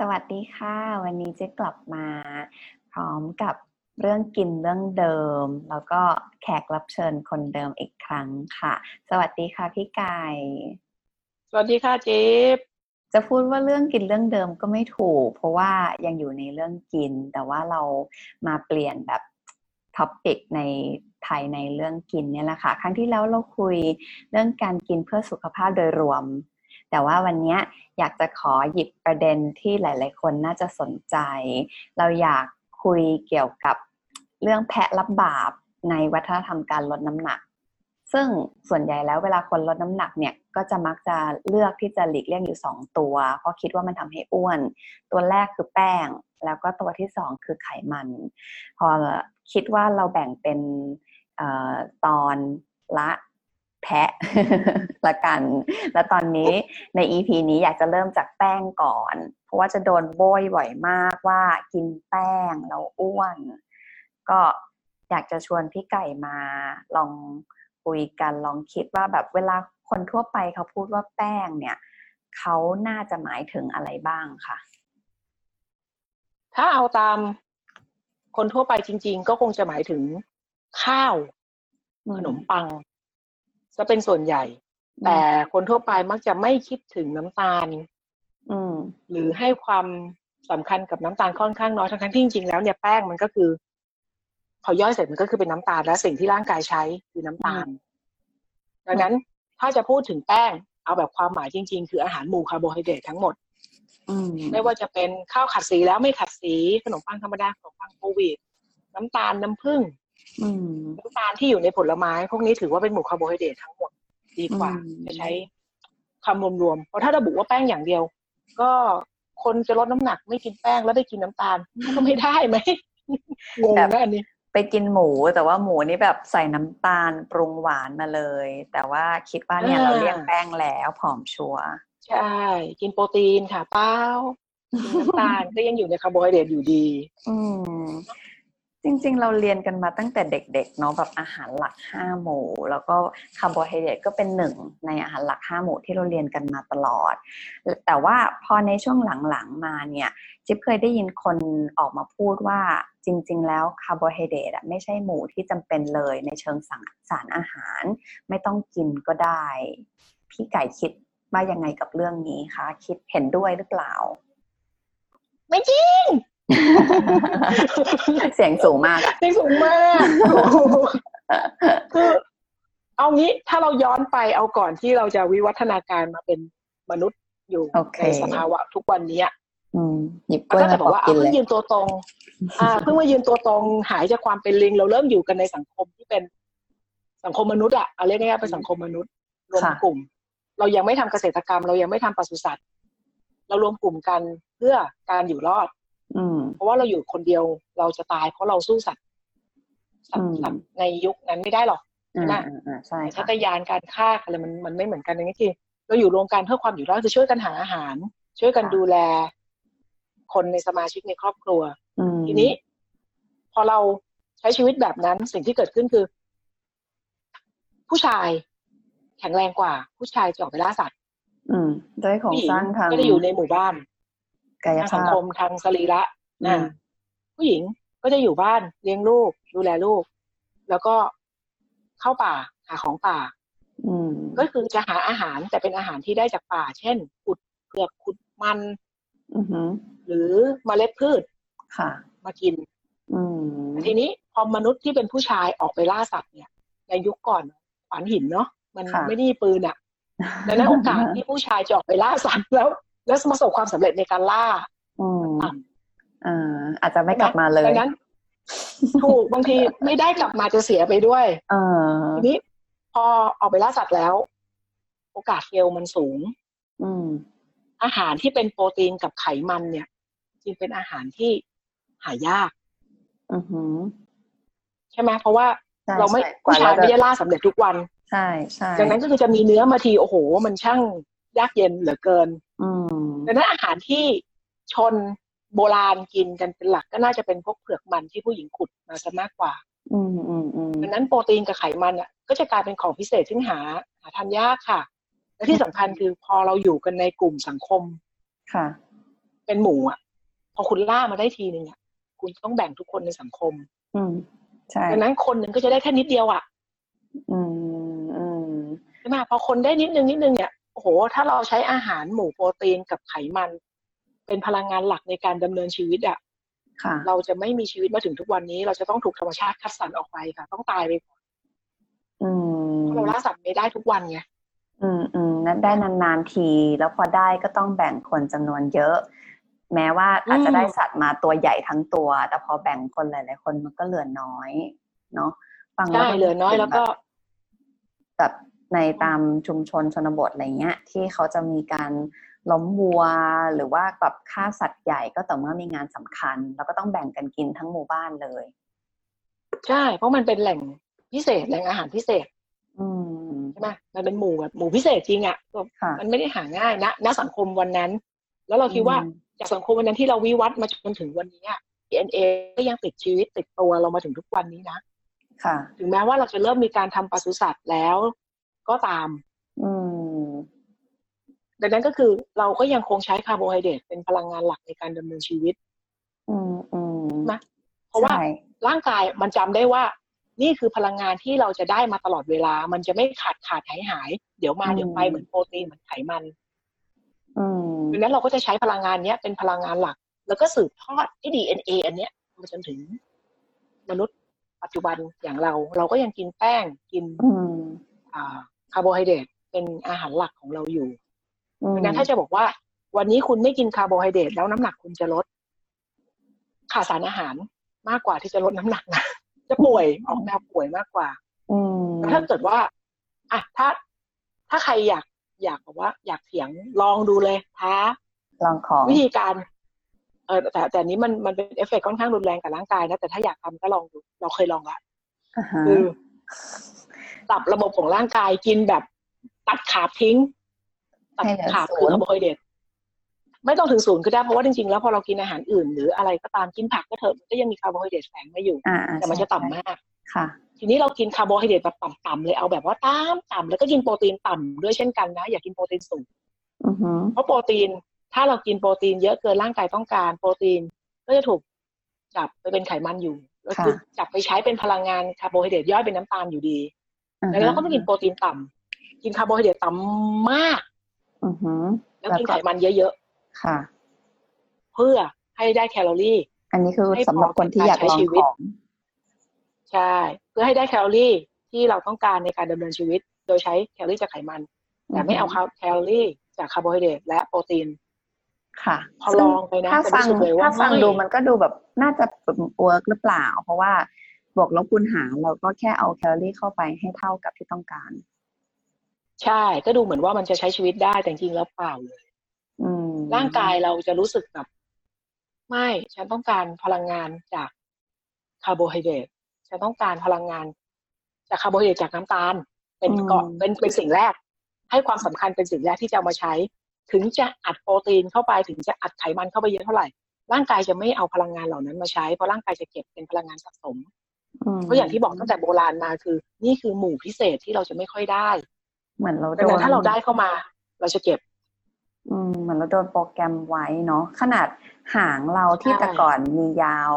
สวัสดีค่ะ วันนี้เจะกลับมาพร้อมกับเรื่องกินเรื่องเดิม แล้วก็แขกรับเชิญคนเดิมอีกครั้งค่ะ สวัสดีค่ะพี่ไก่สวัสดีค่ะเจ๊บจะพูดว่าเรื่องกินเรื่องเดิมก็ไม่ถูก เพราะว่ายังอยู่ในเรื่องกิน แต่ว่าเรามาเปลี่ยนแบบท็อปิกในไทยในเรื่องกินเนี่ยแหละค่ะ ครั้งที่แล้วเราคุยเรื่องการกินเพื่อสุขภาพโดยรวม แต่ว่าวันนี้อยากจะขอหยิบประเด็นที่หลาย ๆ คนน่าจะสนใจ เราอยากคุยเกี่ยวกับเรื่องแพะรับบาปในวัฒนธรรมการลดน้ำหนัก ซึ่งส่วนใหญ่แล้วเวลาคนลดน้ำหนักเนี่ยก็จะมักจะเลือกที่จะหลีกเลี่ยงอยู่ 2 ตัว เพราะคิดว่ามันทำให้อ้วน ตัวแรกคือแป้ง แล้วก็ตัวที่ 2 คือไขมัน พอคิดว่าเราแบ่งเป็นออตอนละ แพะละกัน แล้วตอนนี้ใน EP นี้อยากจะเริ่มจากแป้งก่อน เพราะว่าจะโดนโบยบ่อยมากว่ากินแป้งแล้วอ้วน ก็อยากจะชวนพี่ไก่มาลองคุยกันลองคิดว่าแบบเวลาคนทั่วไปเขาพูดว่าแป้งเนี่ยเขาน่าจะหมายถึงอะไรบ้างค่ะ ถ้าเอาตามคนทั่วไปจริง ๆ ก็คงจะหมายถึงข้าวอืมขนมปัง จะเป็นส่วนใหญ่ แต่คนทั่วไปมักจะไม่คิดถึงน้ำตาล อืม หรือให้ความสำคัญกับน้ำตาลค่อนข้างน้อยทั้งๆที่จริงๆแล้วเนี่ยแป้งมันก็คือ พอย่อยเสร็จมันก็คือเป็นน้ำตาลและสิ่งที่ร่างกายใช้คือน้ำตาล ดังนั้นถ้าจะพูดถึงแป้ง เอาแบบความหมายจริง ๆ คืออาหารหมู่คาร์โบไฮเดรตทั้งหมดอืมไม่ว่าจะเป็นข้าวขัดสีแล้วไม่ขัดสีขนมปังธรรมดาขนมปังโควิด น้ำตาลน้ำผึ้งอืม น้ำตาลที่อยู่ในผลไม้ พวกนี้ถือว่าเป็นหมู่คาร์โบไฮเดรตทั้งหมดดีกว่าอืมจะใช้คำรวมๆ เพราะถ้าระบุว่าแป้งอย่างเดียว ก็คนจะลดน้ำหนักไม่กินแป้งแล้วได้กินน้ำตาลก็ไม่ได้ไหมงงนะอันนี้ไปกินหมูแต่ว่าหมูนี่แบบใส่น้ำตาลปรุงหวานมาเลย แต่ว่าคิดว่าเนี่ยอ่าเราเลี่ยงแป้งแล้วผอม sure ใช่ กินโปรตีนค่ะเป้ากินน้ำตาลก็ยังอยู่ในคาร์โบไฮเดรตอยู่ดี อืม จริงๆ เราเรียนกันมาตั้งแต่เด็กๆเนาะแบบอาหารหลักห้าหมู่ แล้วก็คาร์โบไฮเดรตก็เป็นหนึ่งในอาหารหลักห้าหมู่ที่เราเรียนกันมาตลอด แต่ว่าพอในช่วงหลังๆมาเนี่ยจิ๊บเคยได้ยินคนออกมาพูดว่าจริง ๆ แล้วคาร์โบไฮเดรตอะไม่ใช่หมู่ที่จำเป็นเลยในเชิงสารสารอาหาร ไม่ต้องกินก็ได้ พี่ไก่คิดว่ายังไงกับเรื่องนี้คะคิดเห็นด้วยหรือเปล่า ไม่จริง เสียงสูงมากอะเสียงสูงมากคือเอางี้ถ้าเราย้อนไปเอาก่อนที่เราจะวิวัฒนาการมาเป็นมนุษย์อยู่โอเคในสภาวะทุกวันนี้อะอืมหยิบกมันล้วยก็จะมาบอกปอกว่ากิเอานเลเพิ่งยยืนตัวตรง อ่าเพิ่งมายืนตัวตรงหายจากความเป็นลิง เราเริ่มอยู่กันในสังคมที่เป็นสังคมมนุษย์อะเอาเรียกง่ายๆเป็นสังคมมนุษย์ รวมค่ะกลุ่ม เรายังไม่ทำเกษตรกรรม เรายังไม่ทำปศุสัตว์ เรารวมกลุ่มกันเพื่อการอยู่รอด อืมเพราะว่าเราอยู่คนเดียวเราจะตาย เพราะเราสู้สัตว์สัตอืว์มสัตว์ในยุคนั้นไม่ได้หรอกอ่าน่ะอ่าอ่าใช่ทัค่ะตยานการฆ่าอะไรมันมันไม่เหมือนกันอย่างนี้คือเราอยู่รวมกันเพื่อความอยู่รอดคือช่วยกันหาอาหาร ช่วยกันดูแล คนในสมาชิกในครอบครัวอืมทีนี้ พอเราใช้ชีวิตแบบนั้นสิ่งที่เกิดขึ้นคือ ผู้ชายแข็งแรงกว่า ผู้ชายจะออกไปล่าสัตว์อืมด้วยโครงผู้หญิสร้างทางก็จะอยู่ในหมู่บ้าน กายทางสัภางพคมทางสรีระอืนะมผู้หญิงก็จะอยู่บ้านเลี้ยงลูก ดูแลลูก แล้วก็เข้าป่าหาของป่าอืมก็คือจะหาอาหารแต่เป็นอาหารที่ได้จากป่า เช่นขุดเผือกขุดมันอือหือหรือเมล็ดพืชค่ะ มากินอืมทีนี้พอมนุษย์ที่เป็นผู้ชายออกไปล่าสัตว์เนี่ย ในยุคก่อนขวานหินเนาะมันค่ะไม่ได้มีปืนอะดังนั้นโอกาสที่ผู้ชายจะออกไปล่าสัตว์แล้ว แล้วประสบความสำเร็จในการล่า อืมต่อ่าอาจจะไม่กลับมาเลยดังนั้นถูกบางทีไม่ได้กลับมาจะเสียไปด้วยเออทีนี้พอออกไปล่าสัตว์แล้ว โอกาสเฟลมันสูง อืม อาหารที่เป็นโปรตีนกับไขมันเนี่ยจึงเป็นอาหารที่หายาก อือหือ ใช่ไหมเพราะว่าใช่เราไม่ใช่กผู้ว่าชายเราไม่จะได้ล่าสำเร็จทุกวัน ใช่ใช่ดังนั้นก็คือจะมีเนื้อมาทีโอ้โห มันช่างยากเย็นเหลือเกินอืม ดังนั้นอาหารที่ชนโบราณกินกันเป็นหลักก็น่าจะเป็นพวกเผือกมันที่ผู้หญิงขุดมาซะมากกว่า อืมอืมอืมดังนั้นโปรตีนกับไขมันอะ ก็จะกลายเป็นของพิเศษซึ่งหาหาทานยากค่ะ และที่สำคัญคือพอเราอยู่กันในกลุ่มสังคม ค่ะ เป็นหมู่อะ พอคุณล่ามาได้ทีหนึ่งอะ คุณต้องแบ่งทุกคนในสังคม อืมใช่ดังนั้นคนหนึ่งก็จะได้แค่นิดเดียวอะ อืมอืมใช่ไหมพอคนได้นิดนึงนิดนึงเนี่ย โอ้โห ถ้าเราใช้อาหารหมูโปรตีนกับไขมัน เป็นพลังงานหลักในการดำเนินชีวิตอะค่ะ เราจะไม่มีชีวิตมาถึงทุกวันนี้ เราจะต้องถูกธรรมชาติคัดสรรออกไปค่ะ ต้องตายไปก่อนอืมเพราะเราล่าสัตว์ไม่ได้ทุกวันไงอืมอืมนั้นได้นานๆที แล้วพอได้ก็ต้องแบ่งคนจำนวนเยอะ แม้ว่าอาจจะได้สัตว์มาตัวใหญ่ทั้งตัว แต่พอแบ่งคนหลายๆคนมันก็เหลือน้อย เนาะฟังแวใช่ก็เหลือน้อยแล้วก็แบบ ในตามชุมชนชนบทอะไรเงี้ยที่เขาจะมีการล้มวัวหรือว่าแบบฆ่าสัตว์ใหญ่ก็ต่อเมื่อมีงานสำคัญ แล้วก็ต้องแบ่งกันกินทั้งหมู่บ้านเลย ใช่ เพราะมันเป็นแหล่งพิเศษแหล่งอาหารพิเศษ อืมใช่ไหมมันเป็นหมู่แบบหมู่พิเศษจริงอะแบบค่ะมันไม่ได้หาง่ายนะณสังคมวันนั้น แล้วเราคิดว่าอืมจากสังคมวันนั้นที่เราวิวัฒน์มาจนถึงวันนี้อะ DNA ก็ยังติดชีวิตติดตัวเรามาถึงทุกวันนี้นะค่ะ ถึงแม้ว่าเราจะเริ่มมีการทำปศุสัตว์แล้ว ก็ตาม อืมดังนั้นก็คือเราก็ยังคงใช้คาร์โบไฮเดรตเป็นพลังงานหลักในการดำเนินชีวิต อืมอืมนะเพราะว่าใช่ร่างกายมันจำได้ว่า นี่คือพลังงานที่เราจะได้มาตลอดเวลา มันจะไม่ขาดขาดหายหาย เดี๋ยวมาเดี๋ยวไปเหมือนโปรตีนเหมือนไขมันอืมดังนั้นเราก็จะใช้พลังงานเนี้ยเป็นพลังงานหลัก แล้วก็สืบทอดไอ้ DNA อันเนี้ยมาจนถึงมนุษย์ปัจจุบันอย่างเรา เราก็ยังกินแป้งกินอืมอ่า คาร์โบไฮเดรตเป็นอาหารหลักของเราอยู่อืมดังนั้นถ้าจะบอกว่า วันนี้คุณไม่กินคาร์โบไฮเดรตแล้วน้ำหนักคุณจะลดขาดสารอาหารมากกว่าที่จะลดน้ำหนักนะจะป่วยออกแนวป่วยมากกว่า อืมแต่ถ้าเกิดว่าอะถ้า ถ้าใครอยากอยากบอกว่า อยากเถียงลองดูเลยท้าลองของวิธีการเออแต่แต่อันนี้มันมันเป็นเอฟเฟกต์ค่อนข้างรุนแรงกับร่างกายนะแต่ถ้าอยากทำก็ลองดูเราเคยลองละอ่าฮะคือ ปรับระบบของร่างกายกินแบบตัด carb ทิ้ง ตัดให้เหลือ carb ศูคือคาร์โบไฮเดรตไม่ต้องถึงศูนย์ก็ได้เพราะว่าจริงๆแล้วพอเรากินอาหารอื่น หรืออะไรก็ตามกินผักก็เถอะมันก็ยังมีคาร์โบไฮเดรตแฝงมาอยู่อ่าแต่มันจะต่ำมากค่ะ ทีนี้เรากินคาร์โบไฮเดรตแบบต่ำๆเลยเอาแบบว่าต่ำต่ำแล้วก็กินโปรตีนต่ำด้วยเช่นกันนะอย่ากินโปรตีนสูงอือหือเพราะโปรตีนถ้าเรากินโปรตีนเยอะเกินร่างกายต้องการ โปรตีนก็จะถูกจับไปเป็นไขมันอยู่ก็คือจับไปใช้เป็นพลังงานคาร์โบไฮเดรตย่อยเป็นน้ำตาลอยู่ดี อ่าดังนั้นเราก็ต้องกินโปรตีนต่ำกินคาร์โบไฮเดรตต่ำมากอือหือแล้วกินไขมันเยอะค่ะๆเพื่อให้ได้แคลอรี่ อันนี้คือให้พอสำหรับคนที่อยากลองใช้ชีวิตของใช่ เพื่อให้ได้แคลอรี่ที่เราต้องการในการดำเนินชีวิต โดยใช้แคลอรี่จากไขมันแต่ไม่เอาแคลอรี่จากคาร์โบไฮเดรตและโปรตีนค่ะพอลองไปนะถ้าจะฟังรู้สึกเลยว่าถ้าฟังไม่ดูมันก็ดูแบบน่าจะ work หรือเปล่า เพราะว่า บวกลบคูณหารเราก็แค่เอาแคลอรี่เข้าไปให้เท่ากับที่ต้องการ ใช่ ก็ดูเหมือนว่ามันจะใช้ชีวิตได้แต่จริงๆแล้วเปล่าเลยอืมร่างกายเราจะรู้สึกแบบไม่ฉันต้องการพลังงานจากคาร์โบไฮเดรตฉันต้องการพลังงานจากคาร์โบไฮเดรตจากน้ำตาล เป็นก่อนเป็นเป็นสิ่งแรก ให้ความสำคัญเป็นสิ่งแรกที่จะเอามาใช้ ถึงจะอัดโปรตีนเข้าไปถึงจะอัดไขมันเข้าไปเยอะเท่าไหร่ร่างกายจะไม่เอาพลังงานเหล่านั้นมาใช้เพราะร่างกายจะเก็บเป็นพลังงานสะสม เพราะอย่างที่บอกตั้งแต่โบราณมาคือ นี่คือหมู่พิเศษที่เราจะไม่ค่อยได้ เหมือนเราโดน ดังนั้นถ้าเราได้เข้ามา เราจะเก็บ อืมเหมือนเราโดนโปรแกรมไว้เนาะขนาดหางเราที่ใช่แต่ก่อนมียาว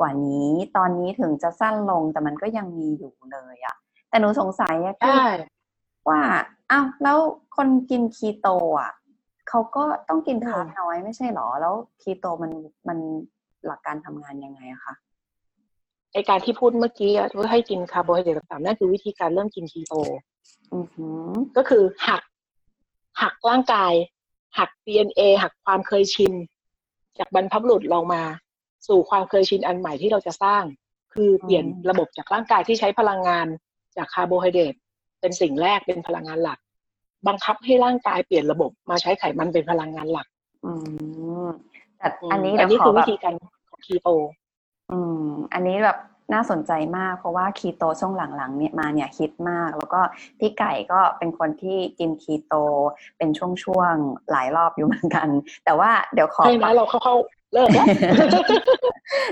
กว่านี้ ตอนนี้ถึงจะสั้นลงแต่มันก็ยังมีอยู่เลยอะแต่หนูสงสัยอะคือใช่ว่าอ้าวแล้วคนกินคีโตอะเขาก็ต้องกิน carb น้อยไม่ใช่หรอ แล้วคีโตมันมันหลักการทำงานยังไงอะคะ ไอการที่พูดเมื่อกี้อะว่าให้กินคาร์โบไฮเดรตต่ำๆนั่นคือวิธีการเริ่มกินคีโตอือหือก็คือหัก หักร่างกาย หัก DNA หักความเคยชิน จากบรรพบุรุษเรามา สู่ความเคยชินอันใหม่ที่เราจะสร้าง คือเปลี่ยนระบบจากร่างกายที่ใช้พลังงานจากคาร์โบไฮเดรตเป็นสิ่งแรกเป็นพลังงานหลัก บังคับให้ร่างกายเปลี่ยนระบบมาใช้ไขมันเป็นพลังงานหลัก อืมแต่อันนี้อัเดี๋นยวนี้ขอคือแบวิบธีการของคีโต อืม อันนี้แบบน่าสนใจมาก เพราะว่าคีโตช่วงหลังๆเนี่ยมาเนี่ยฮิตมาก แล้วก็พี่ไก่ก็เป็นคนที่กินคีโตเป็นช่วงๆหลายรอบอยู่เหมือนกัน แต่ว่าเดี๋ยวขอใช่ไหมเราเข้าๆเลิกแล้ว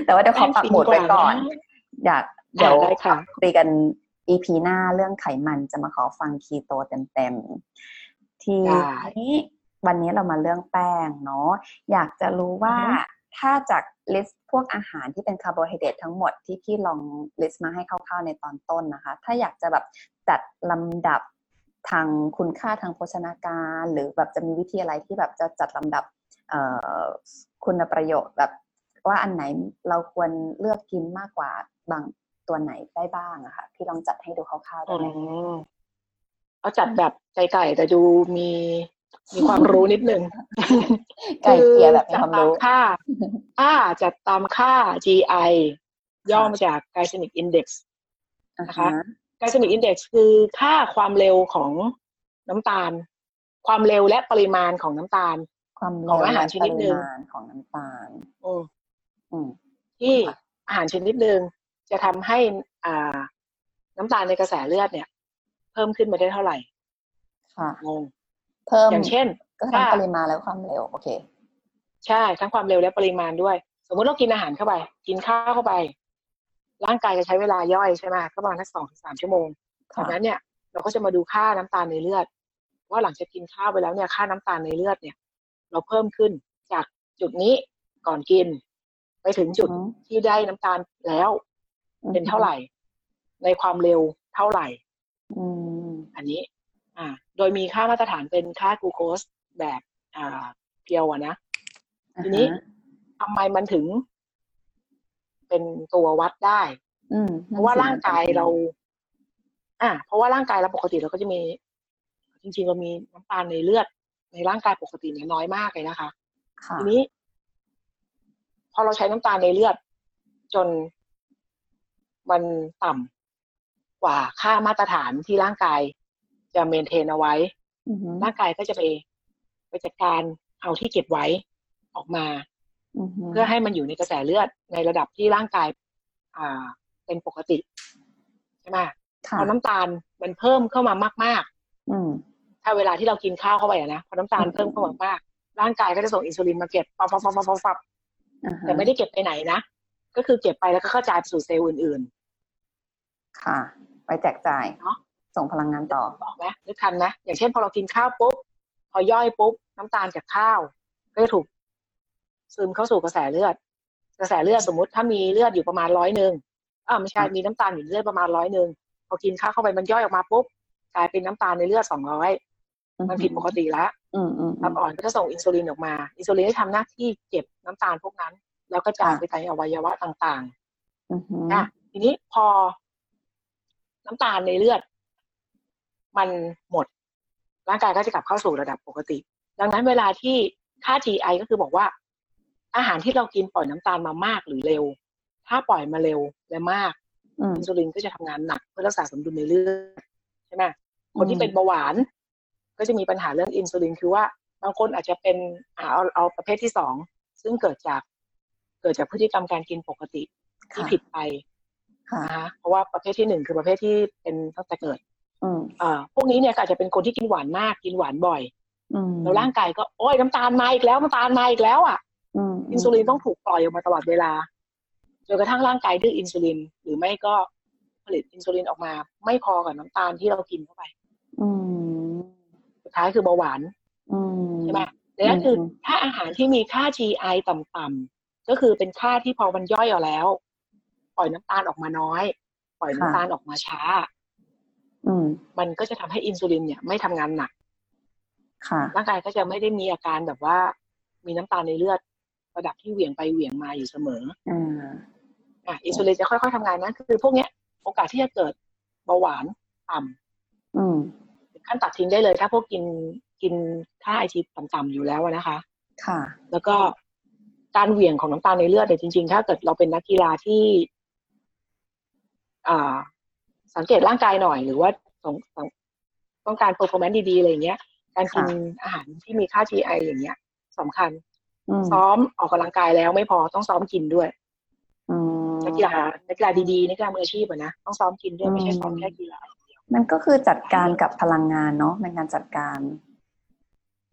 แต่ว่าเดี๋ยวขอปักหมุดไว้ก่อน อยากเดี๋ยวได้ค่ะคุยกัน EP หน้าเรื่องไขมันจะมาขอฟังคีโตเต็มๆ ได้ทีนี้วันนี้เรามาเรื่องแป้งเนาะอยากจะรู้ว่าอือฮึ ถ้าจาก list พวกอาหารที่เป็นคาร์โบไฮเดรตทั้งหมดที่พี่ลองลิสต์มาให้คร่าวๆในตอนต้นนะคะ ถ้าอยากจะแบบจัดลำดับทางคุณค่าทางโภชนาการ หรือแบบจะมีวิธีอะไรที่แบบจะจัดลำดับคุณประโยชน์แบบว่าอันไหนเราควรเลือกกินมากกว่าบางตัวไหนได้บ้างอะค่ะพี่ลองจัดให้ดูคร่าวๆได้ไหมเอาจัดแบบไก่แต่ดูมี มีความรู้นิดนึงไก่เกลียแบบมีความรู้จัดตามค่าอ่าจัดตามค่า GI ย่อมาจาก Glycemic Index อ่านะคะฮะ Glycemic Index คือค่าความเร็วของน้ำตาล ความเร็วและปริมาณของน้ำตาล ความขเร็องวอาหารและชนิดหนึ่งปริมาณของน้ำตาลอืมอืมที่ค่ะอาหารชนิดหนึ่งจะทำให้อ่าน้ำตาลในกระแสเลือดเนี่ย เพิ่มขึ้นมาได้เท่าไหร่ ค่ะงง เพิ่มอย่างเช่นก็ทั้งถ้าปริมาณและความเร็ว โอเค ใช่ทั้งความเร็วและปริมาณด้วย สมมติเรากินอาหารเข้าไป กินข้าวเข้าไป ร่างกายจะใช้เวลาย่อยใช่ไหมก็ประมาณสักสองถึงสามชั่วโมงค่ะจากนั้นเนี่ยเราก็จะมาดูค่าน้ำตาลในเลือด ว่าหลังจากกินข้าวไปแล้วเนี่ยค่าน้ำตาลในเลือดเนี่ย เราเพิ่มขึ้นจากจุดนี้ก่อนกิน ไปถึงจุดอืมที่ได้น้ำตาลแล้ว เป็นเท่าไหร่ ในความเร็วเท่าไหร่อืมอันนี้อ่า โดยมีค่ามาตรฐานเป็นค่ากลูโคสแบบอ่าเพียวอะนะ ทีนี้อ่าฮะทำไมมันถึง เป็นตัววัดได้อืมเพราะว่าร่างกายเรา อ่าเพราะว่าร่างกายเราปกติเราก็จะมี จริงๆเรามีน้ำตาลในเลือด ในร่างกายปกติเนี่ยน้อยมากเลยนะคะค่ะทีนี้ พอเราใช้น้ำตาลในเลือด จนมันต่ำกว่าค่ามาตรฐานที่ร่างกาย จะเมนเทนเอาไว้อือฮึร่างกายก็จะไปไปจัดการเอาที่เก็บไว้ออกมาอือฮึเพื่อให้มันอยู่ในกระแสเลือดในระดับที่ร่างกาย อ่า เป็นปกติใช่ไหมค่ะพอน้ำตาลมันเพิ่มเข้ามามากอืมๆถ้าเวลาที่เรากินข้าวเข้าไปอะนะพอน้ำตาลเพิ่มเข้ามามากๆร่างกายก็จะส่งอินซูลินมาเก็บปับปับปับปับปับปับอ่าฮะแต่ไม่ได้เก็บไปไหนนะก็คือเก็บไปแล้วก็กระจายไปสู่เซลล์อื่นค่ะ ไปแจกจ่ายเนอะ ส่งพลังงานต่อๆบอกไหมนึกทันไหมอย่างเช่นพอเรากินข้าวปุ๊บพอย่อยปุ๊บน้ำตาลจากข้าว ก็จะถูก ซึมเข้าสู่กระแสเลือด กระแสเลือดสมมติถ้ามีเลือดอยู่ประมาณร้อยหนึ่งอ่าไม่ใช่ค่ะมีน้ำตาลอยู่ในเลือดประมาณร้อยหนึ่งพอกินข้าวเข้าไปมันย่อยออกมาปุ๊บกลายเป็นน้ำตาลในเลือดสองร้อยมันผิดปกติแล้วอืมอืมอืตัมบอ่อนก็จะส่งอินซูลินออกมา อินซูลินจะทำหน้าที่เก็บน้ำตาลพวกนั้น แล้วก็จ่ายค่ะไปในอวัยวะต่างอือฮึๆอะทีนี้พอน้ำตาลในเลือด มันหมด ร่างกายก็จะกลับเข้าสู่ระดับปกติ ดังนั้นเวลาที่ค่า GI ก็คือบอกว่า อาหารที่เรากินปล่อยน้ำตาลมามากหรือเร็ว ถ้าปล่อยมาเร็วและมากอืมอินซูลินก็จะทำงานหนักเพื่อรักษาสมดุลในเลือดใช่ไหมคนที่เป็นเบาหวาน ก็จะมีปัญหาเรื่องอินซูลินคือว่าบางคนอาจจะเป็นอ่าเอาเอาประเภทที่สองซึ่งเกิดจากเกิดจากพฤติกรรมการกินปกติที่ค่ะผิดไปค่ะนะคะเพราะว่าประเภทที่หนึ่งคือประเภทที่เป็นตั้งแต่เกิด อืมอ่าพวกนี้เนี่ยก็อาจจะเป็นคนที่กินหวานมากกินหวานบ่อยอืมแล้วร่างกายก็โอ้ยน้ำตาลมาอีกแล้วน้ำตาลมาอีกแล้วอะอืมอินซูลินต้องถูกปล่อยออกมาตลอดเวลาจนกระทั่งร่างกายดื้ออินซูลิน หรือไม่ก็ผลิตอินซูลินออกมา ไม่พอกับน้ำตาลที่เรากินเข้าไปอืมสุดท้ายคือเบาหวานอืมใช่ไหมดังนั้นคืออมถ้าอาหารที่มีค่า GI ต่ำๆก็คือเป็นค่าที่พอมันย่อยออกแล้ว ปล่อยน้ำตาลออกมาน้อย ปล่อยน้ำตาลออกมาช้าอื มมันก็จะทำให้อินซูลินเนี่ยไม่ทำงานหนัก ค่ะ ร่างกายก็จะไม่ได้มีอาการแบบว่า มีน้ำตาลในเลือด ระดับที่เหวี่ยงไปเหวี่ยงมาอยู่เสมออ่าอะอินซูลินจะค่อยๆทำงานนะคือพวกเนี้ย โอกาสที่จะเกิดเบาหวานต่ำอืมถึงขั้นตัดทิ้งได้เลย ถ้าพวกกินกินค่าไอทีต่ำๆอยู่แล้วอะนะคะ ค่ะ แล้วก็การเหวี่ยงของน้ำตาลในเลือดเนี่ยจริง ๆ ถ้าเกิดเราเป็นนักกีฬาที่ อ่า สังเกตร่างกายหน่อยหรือว่าต้องต้องต้องการ performance ดีๆอะไรอย่างเงี้ย การกินอาหารที่มีค่า GI อย่างเงี้ยสำคัญอืมซ้อมออกกำลังกายแล้วไม่พอต้องซ้อมกินด้วยอืมนักกีฬานักกีฬาดีๆนักกีฬามืออาชีพอะนะต้องซ้อมกินด้วยไม่ใช่ซ้อมแค่กีฬามันก็คือจัดการกับพลังงานเนาะเป็นการจัดการ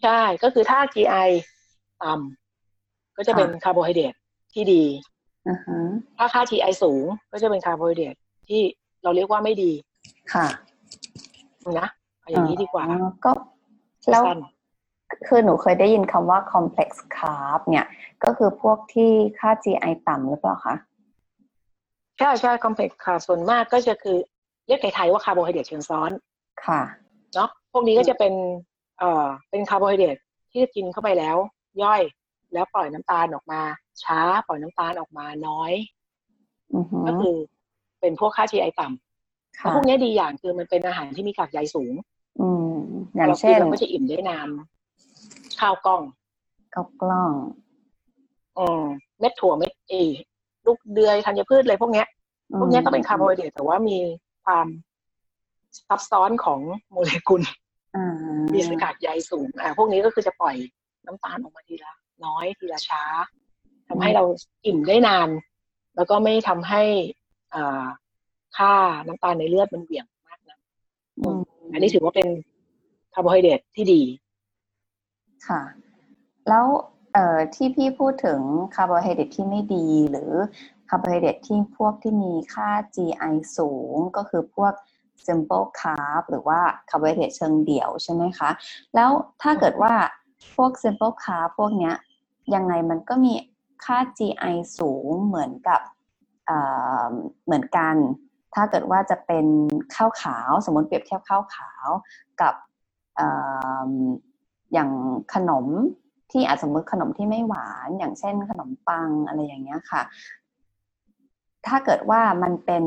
ใช่ก็คือถ้า GI ต่ำก็จะเป็นคาร์โบไฮเดรตที่ดีอ่าฮะถ้าค่า GI สูงก็จะเป็นคาร์โบไฮเดรตที่ เราเรียกว่าไม่ดีค่ะนะเอาอย่างนี้ดีกว่าอ๋อก็แล้วสั้นคือหนูเคยได้ยินคำว่า complex carb เนี่ย ก็คือพวกที่ค่า GI ต่ำหรือเปล่าคะใช่ใช่ complex ค่ะส่วนมากก็จะคือเรียกไทยๆว่าคาร์โบไฮเดรตเชิงซ้อนค่ะ เนาะพวกนี้ก็จะเป็น เอ่อ เป็นคาร์โบไฮเดรตที่กินเข้าไปแล้ว ย่อยแล้วปล่อยน้ำตาลออกมา ช้าปล่อยน้ำตาลออกมาน้อยอือหือก็คือ เป็นพวกค่า GI ต่ำค่ะพวกนี้ดีอย่างคือมันเป็นอาหารที่มีกากใยสูง อืมอย่างเรากิเช่นเราก็จะอิ่มได้นานข้าวกล้องข้าวกล้องอืมเม็ดถั่วเม็ดเอลูกเดือยธัญพืชอะไรพวกเนี้ย พวกเนี้ยก็เป็นคาร์โบไฮเดรตแต่ว่ามีความซับซ้อนของโมเลกุลอ่ามีสกากใยสูง อ่า พวกนี้ก็คือจะปล่อยน้ำตาลออกมาทีละ น้อยทีละช้าทำให้เราอิ่มได้นาน แล้วก็ไม่ทำให้อ่า ค่าน้ำตาลในเลือดมันเหวี่ยงมากนะอืมอันนี้ถือว่าเป็นคาร์โบไฮเดรตที่ดี ค่ะ แล้วเอ่อที่พี่พูดถึงคาร์โบไฮเดรตที่ไม่ดีหรือคาร์โบไฮเดรตที่พวกที่มีค่า GI สูงก็คือพวก simple carb หรือว่าคาร์โบไฮเดรตเชิงเดี่ยวใช่ไหมคะ แล้วถ้าเกิดว่าพวก simple carb พวกเนี้ยยังไงมันก็มีค่า GI สูงเหมือนกับ เหมือนกัน ถ้าเกิดว่าจะเป็นข้าวขาว สมมติเปรียบเทียบข้าวขาวกับอย่างขนมที่อาจสมมติขนมที่ไม่หวาน อย่างเช่นขนมปังอะไรอย่างเงี้ยค่ะ ถ้าเกิดว่ามันเป็น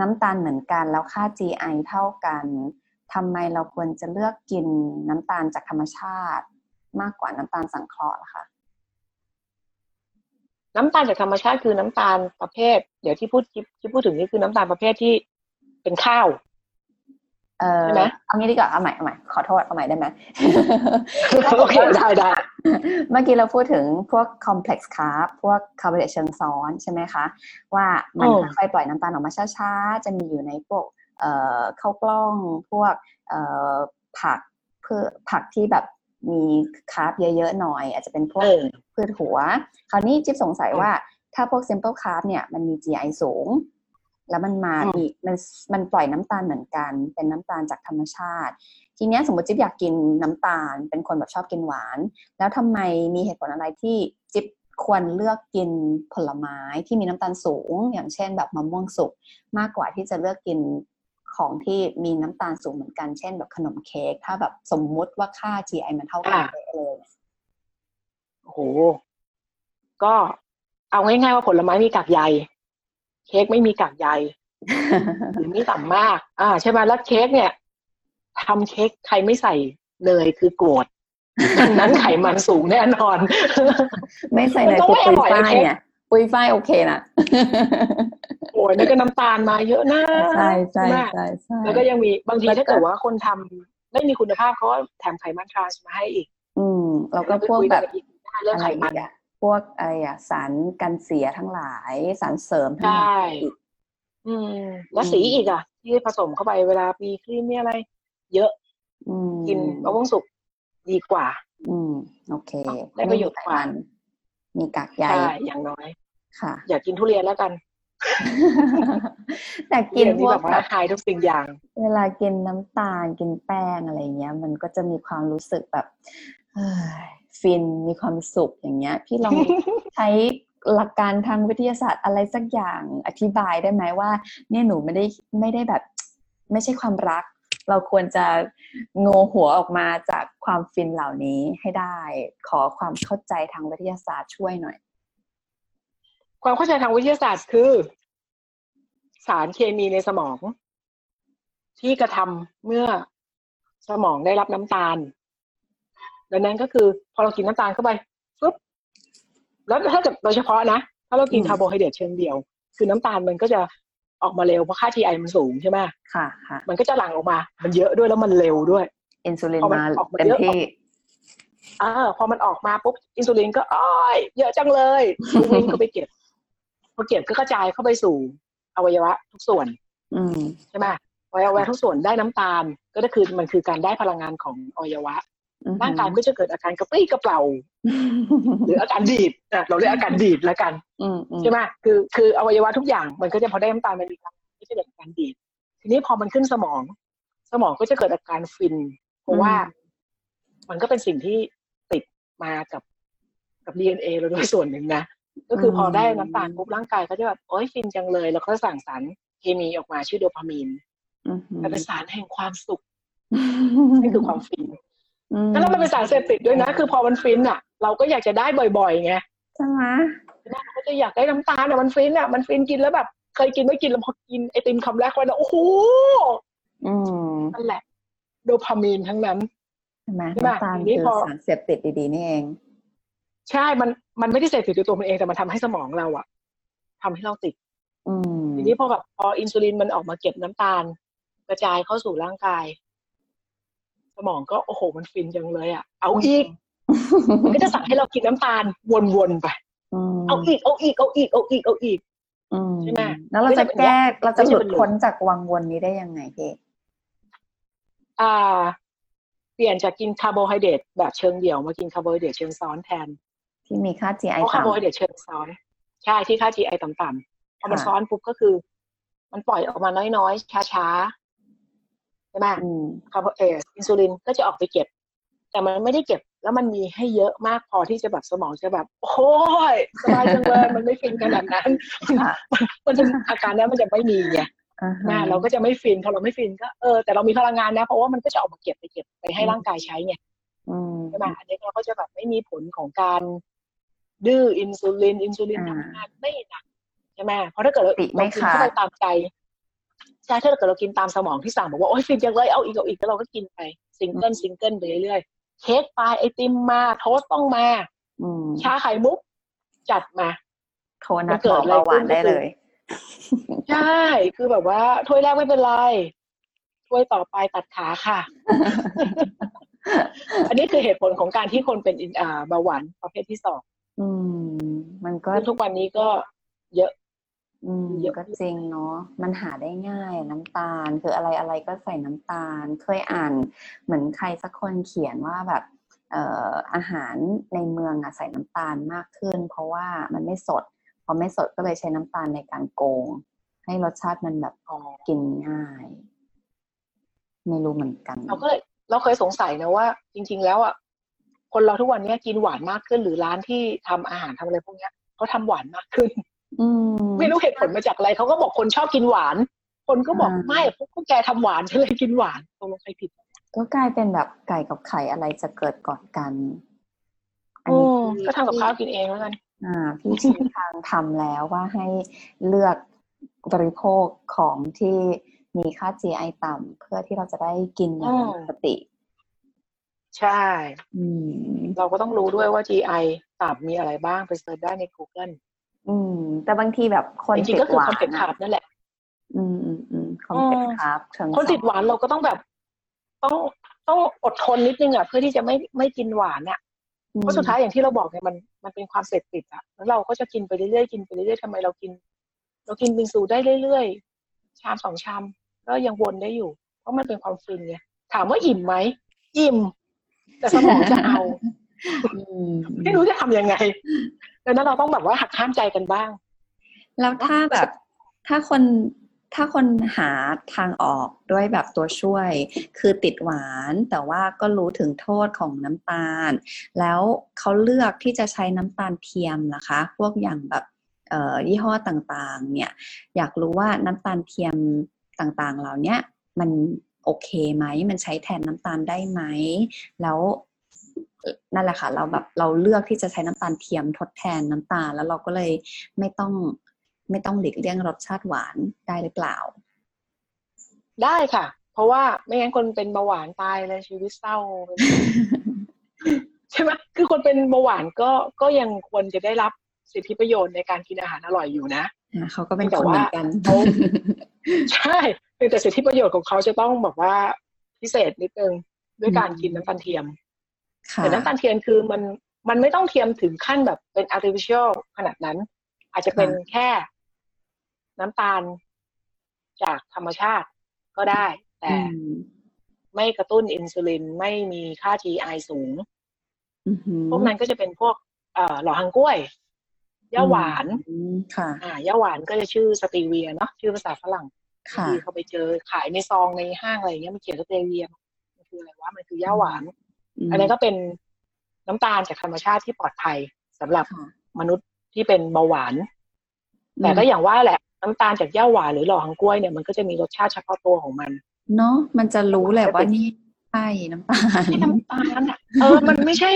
น้ำตาลเหมือนกันแล้วค่า GI เท่ากันทำไมเราควรจะเลือกกินน้ำตาลจากธรรมชาติ มากกว่าน้ำตาลสังเคราะห์ล่ะคะ น้ำตาลจากธรรมชาติคือน้ำตาลประเภท เดี๋ยวที่พูดที่ที่พูดถึงนี่คือน้ำตาลประเภทที่เป็นข้าวเออใช่ไหมเอางี้ดีกว่าเอาใหม่เอาใหม่ขอโทษเอาใหม่ได้ไหมโอเคได้ได้เมื่อกี้เราพูดถึงพวก complex carb พวกคาร์โบไฮเดรตเชิงซ้อนใช่ไหมคะ ว่ามันอืมค่อยๆปล่อยน้ำตาลออกมาช้าๆ จะมีอยู่ในพวกเอ่อข้าวกล้องพวกเอ่อผักเพื่อผักที่แบบ มีคาร์บเยอะๆหน่อย อาจจะเป็นพวกเออพืชหัว คราวนี้จิ๊บสงสัยว่าถ้าพวก simple carb เนี่ยมันมี GI สูง แล้วมันมาอืมอีกมันมันปล่อยน้ำตาลเหมือนกัน เป็นน้ำตาลจากธรรมชาติ ทีเนี้ยสมมติจิ๊บอยากกินน้ำตาล เป็นคนแบบชอบกินหวาน แล้วทำไมมีเหตุผลอะไรที่จิ๊บควรเลือกกินผลไม้ที่มีน้ำตาลสูง อย่างเช่นแบบมะม่วงสุกมากกว่าที่จะเลือกกิน ของที่มีน้ำตาลสูงเหมือนกันเช่นแบบขนมเค้กถ้าแบบสมมุติว่าค่า GI มันเท่ากันอ่าเป๊ะเลยโอ้โหก็เอาง่ายๆว่าผลไม้มีกากใยเค้กไม่มีกากใยหรือไม่ต่ำมาก อ่า ใช่ไหมแล้วเค้กเนี่ยทำเค้กใครไม่ใส่เนยคือโกรธดังนั้นไขมันสูงแน่นอน ไม่ใส่มันเลยต้องคือไม่ปุอยร่อยฝ้ายนะเค้กเนี่ย ปุยฝ้ายโอเคนะโอ้ยนั่นก็น้ำตาลมาเยอะนะใช่ใช่ไหมใช่ใช่แล้วก็ยังมีบางทีแล้วก็ถ้าเกิดว่าคนทำไม่มีคุณภาพเขาก็แถมไขมันทรานส์มาให้อีก อืมแล้วก็พวกแบบเดี๋ยเราไปคุยกันอีกเรื่องอะไขไรมัอีนกอะพวกอะไรอะสารกันเสียทั้งหลาย สารเสริมทั้งหลายใช่อีกอืม แล้วสีอีกอะ ที่ผสมเข้าไปเวลามีครีมมีอะไร เยอะ อืมกินมะม่วงสุกดีกว่า อืม โอเค ได้ประโยชน์กว่าไม่มีไขมันมีกากใยใช่อย่างน้อย ค่ะ อยากกินทุเรียนแล้วกันแต่กินทุเรียพวแบกบแบว่าบหายทุกสิ่งอย่าง เวลากินน้ำตาลกินแป้งอะไรเงี้ย มันก็จะมีความรู้สึกแบบเฮ้ยฟินมีความสุขอย่างเงี้ย พี่ลองใช้หลักการทางวิทยาศาสตร์อะไรสักอย่างอธิบายได้ไหมว่า เนี่ยหนูไม่ได้ไม่ได้แบบ ไม่ใช่ความรัก เราควรจะโงหัวออกมาจากความฟินเหล่านี้ให้ได้ ขอความเข้าใจทางวิทยาศาสตร์ช่วยหน่อย ความเข้าใจทางวิทยาศาสตร์คือ สารเคมีในสมอง ที่กระทำเมื่อสมองได้รับน้ำตาล ดังนั้นก็คือพอเรากินน้ำตาลเข้าไปปุ๊บแล้วถ้าเกิดโดยเฉพาะนะ ถ้าเรากินอืมคาร์โบไฮเดรตเชิงเดี่ยว คือน้ำตาลมันก็จะ ออกมาเร็วเพราะค่า GI มันสูงใช่ไหมค่ะค่ะ มันก็จะหลั่งออกมา มันเยอะด้วยแล้วมันเร็วด้วย อินซูลินพอมันมาออกมาเต็มเยอะที่อ่าพอมันออกมาปุ๊บอินซูลินก็โอ้ยเยอะจังเลยวิ่งเข้าไปเก็บพอเก็บก็กระจายเข้าไปสู่อวัยวะทุกส่วน อืมใช่ไหมอวัยวะทุกส่วนได้น้ำตาล ก็คือมันคือการได้พลังงานของอวัยวะ ร่างกายก็จะเกิดอาการกระปรี้กระเปร่าหรืออาการดีดอะเราเรียกอาการดีดแล้วกันอืมอืมใช่ไหมคือคืออวัยวะทุกอย่างมันก็จะพอได้น้ำตาลมันมีการก็จะเกิดอาการดีด ทีนี้พอมันขึ้นสมอง สมองก็จะเกิดอาการฟิน เพราะว่ามันก็เป็นสิ่งที่ติดมากับกับ DNA เราด้วยส่วนหนึ่งนะก็คือพอได้น้ำตาลปุ๊บร่างกายก็จะแบบโอ๊ยฟินจังเลย แล้วก็สั่งสารเคมีออกมาชื่อโดพามีนอือหือมันเป็นสารแห่งความสุขนี่คือความฟินอืม แล้วมันเป็นสารเสพติดด้วยนะ คือพอมันฟินอะ เราก็อยากจะได้บ่อยๆไงใช่ไหมเราก็จะอยากได้น้ำตาลอะมันฟินอะมันฟินกินแล้วแบบ เคยกินไม่กินแล้วพอกินไอติมคำแรกไปแล้วโอ้โหอืมนั่นแหละ โดพามีนทั้งนั้นใช่ไหมใช่ไหมน้ำตาลทีนี้คือพอสารเสพติดดีๆนี่เอง ใช่มันมันไม่ได้เสพติดในตัวมันเองแต่มันทำให้สมองเราอะทำให้เราติดอืมทีนี้พอแบบพออินซูลินมันออกมาเก็บน้ำตาล กระจายเข้าสู่ร่างกาย สมองก็โอ้โหมันฟินจังเลยอะเอาอีก มันก็จะสั่งให้เรากินน้ำตาลวนๆไปอืมเอาอีกเอาอีกเอาอีกเอาอีกเอาอีกอืมใช่ไหมแล้วเราจะแก้ ไม่ได้เป็น เราจะหลุดพ้น ไม่หได้เป็นลมจากวังวนนี้ได้ยังไงพี่อ่า เปลี่ยนจากกินคาร์โบไฮเดรตแบบเชิงเดี่ยวมากินคาร์โบไฮเดรตเชิงซ้อนแทน ที่มีค่า GI เพราะคาร์โบไฮต่ำเดรตเชิงซ้อน ใช่ที่ค่า GI ต่ำๆพอมันค่ะซ้อนปุ๊บก็คือ มันปล่อยออกมาน้อยๆช้าๆใช่ไหมอืมคาร์โบเอสอินซูลินก็จะออกไปเก็บ แต่มันไม่ได้เก็บ แล้วมันมีให้เยอะมากพอที่จะแบบสมองจะแบบ โอ้ยสบายจังเลยมันไม่ฟินขนาดนั้นค่ะมันจะอาการนั้นมันจะไม่มีไงอ่าฮะนะเราก็จะไม่ฟินพอเราไม่ฟินก็เออแต่เรามีพลังงานนะเพราะว่ามันก็จะออกมาเก็บไปเก็บไปให้ร่างกายใช้ไงอืมใช่ไหมอันนี้เราก็จะแบบไม่มีผลของการดื้ออินซูลินอินซูลินอ่าทำงานไม่หนักใช่ไหมเพราะถ้าเกิดเราติไม่เรากินขาดเข้าไปตามใจ ใช่ถ้าเกิดเรากินตามสมองที่สั่งบอกว่าโอ๊ยฟินจังเลยเอาอีกเอาอีกแล้วเราก็กินไป simple simple ไปเรื่อยๆเค้กพายไอติมมา toast ต้องมาอืมชาไข่มุก จัดมาโทรนัดมันเกิหมดออะไรเบาหวานขึ้นได้เลย ใช่ คือแบบว่าถ้วยแรกไม่เป็นไรถ้วยต่อไปตัดขาค่ะ อันนี้คือเหตุผลของการที่คนเป็นอินอ่าเบาหวานประเภทที่สองอืมมันก็ซึ่งทุกวันนี้ก็เยอะ อืมเยอะ ก็จริงเนาะมันหาได้ง่ายน้ำตาล คืออะไรอะไรก็ใส่น้ำตาล เคยอ่าน เหมือนใครสักคนเขียนว่าแบบเอ่ออาหารในเมืองอะใส่น้ำตาลมากขึ้น เพราะว่ามันไม่สด พอไม่สดก็เลยใช้น้ำตาลในการโกง ให้รสชาติมันแบบอ๋อกินง่าย ไม่รู้เหมือนกัน เราก็เลยเราเคยสงสัยนะว่า จริง ๆ แล้วอะคนเราทุกวันนี้กินหวานมากขึ้นหรือร้านที่ทำอาหารทำอะไรพวกเนี้ยเขาทำหวานมากขึ้นอืม ไม่รู้เหตุผลมาจากอะไรเขาก็บอกคนชอบกินหวาน คนก็บอกอ่าไม่พวกพวกแกทำหวานฉันเลยกินหวานตรงลงไปผิด ก็กลายเป็นแบบไก่กับไข่อะไรจะเกิดก่อนกันอันโอ้นี้ก็ทำกับข้าวกินเองแล้วกันอ่าพี่ชี้ทางทำแล้วว่าให้เลือกบริโภคของที่มีค่า GI ต่ำเพื่อที่เราจะได้กินอย่างมีสติ ใช่อืมเราก็ต้องรู้ด้วยว่า GI ต่ำมีอะไรบ้างไป search ได้ใน Google อืม แต่บางทีแบบคนจริติงดๆก็คืหวาน complex carb นั่นแหละ อืมอืมอืม complex อืม carb เชิงคนติดซ้อหวานเราก็ต้องแบบ ต้องต้องอดทนนิดนึงอะเพื่อที่จะไม่ไม่กินหวานอะอืมเพราะสุดท้ายอย่างที่เราบอกเนี่ยมันมันเป็นความเสพติดอะแล้วเราก็จะกินไปเรื่อยๆกินไปเรื่อยๆทำไมเรากิน เรากินบิงซูได้เรื่อยๆชามสองชามก็ยังวนได้อยู่ เพราะมันเป็นความฟินไงถามว่าอิ่มไหมอิ่ม แต่สมองจะเอาอืม ไม่รู้จะทำยังไงดังนั้นเราต้องแบบว่าหักห้ามใจกันบ้าง แล้วถ้าแบบ ถ้าคนถ้าคนหาทางออกด้วยแบบตัวช่วย คือติดหวาน แต่ว่าก็รู้ถึงโทษของน้ำตาล แล้วเขาเลือกที่จะใช้น้ำตาลเทียมนะคะ พวกอย่างแบบเอ่อยี่ห้อต่างๆ เนี่ย อยากรู้ว่าน้ำตาลเทียมต่างๆ เหล่าเนี้ยมันโอเคไหม มันใช้แทนน้ำตาลได้ไหม แล้วเอ่อ นั่นแหละค่ะ เราแบบเราเลือกที่จะใช้น้ำตาลเทียมทดแทนน้ำตาล แล้วเราก็เลยไม่ต้องไม่ต้องหลีกเลี่ยงรสชาติหวานได้หรือเปล่า ได้ค่ะ เพราะว่าไม่งั้นคนเป็นเบาหวานตายเลยชีวิตเศร้าใช่ไหมคือคนเป็นเบาหวานก็ก็ยังควรจะได้รับสิทธิประโยชน์ในการกินอาหารอร่อยอยู่นะอ่าเขาก็เป็นแต่คนเหมืว่าอนกันเขาใช่เพียงแต่สิทธิประโยชน์ของเขาจะต้องแบบว่าพิเศษนิดนึงด้วยการกินน้ำตาลเทียมค่ะ แต่น้ำตาลเทียมคือมันมันไม่ต้องเทียมถึงขั้นแบบเป็น artificial ขนาดนั้น อาจจะเป็นแค่ น้ำตาลจากธรรมชาติก็ได้ แต่อืมไม่กระตุ้นอินซูลินไม่มีค่า GI สูงอือหือพวกนั้นก็จะเป็นพวกเอ่อหล่อหังกล้วยย่าหวานอืมค่ะ อ่าย่าหวานก็จะชื่อสตีเวียเนาะชื่อภาษาฝรั่งค่ะที่เขาไปเจอขายในซองในห้างอะไรอย่างเงี้ยมันเขียนสตีเวียมันคืออะไรวะมันคือย่าหวานม อันนั้นก็เป็นน้ำตาลจากธรรมชาติที่ปลอดภัยสำหรับค่ะมนุษย์ที่เป็นเบาหวาน แต่ก็อย่างว่าแหละน้ำตาลจากหญ้าหวานหรือหล่อหังกล้วยเนี่ยมันก็จะมีรสชาติเฉพาะตัวของมัน เนาะมันจะรู้แหละว่านี่ใช่น้ำตาลไม่ใช่น้ำตาลอะเออมันไม่ใช่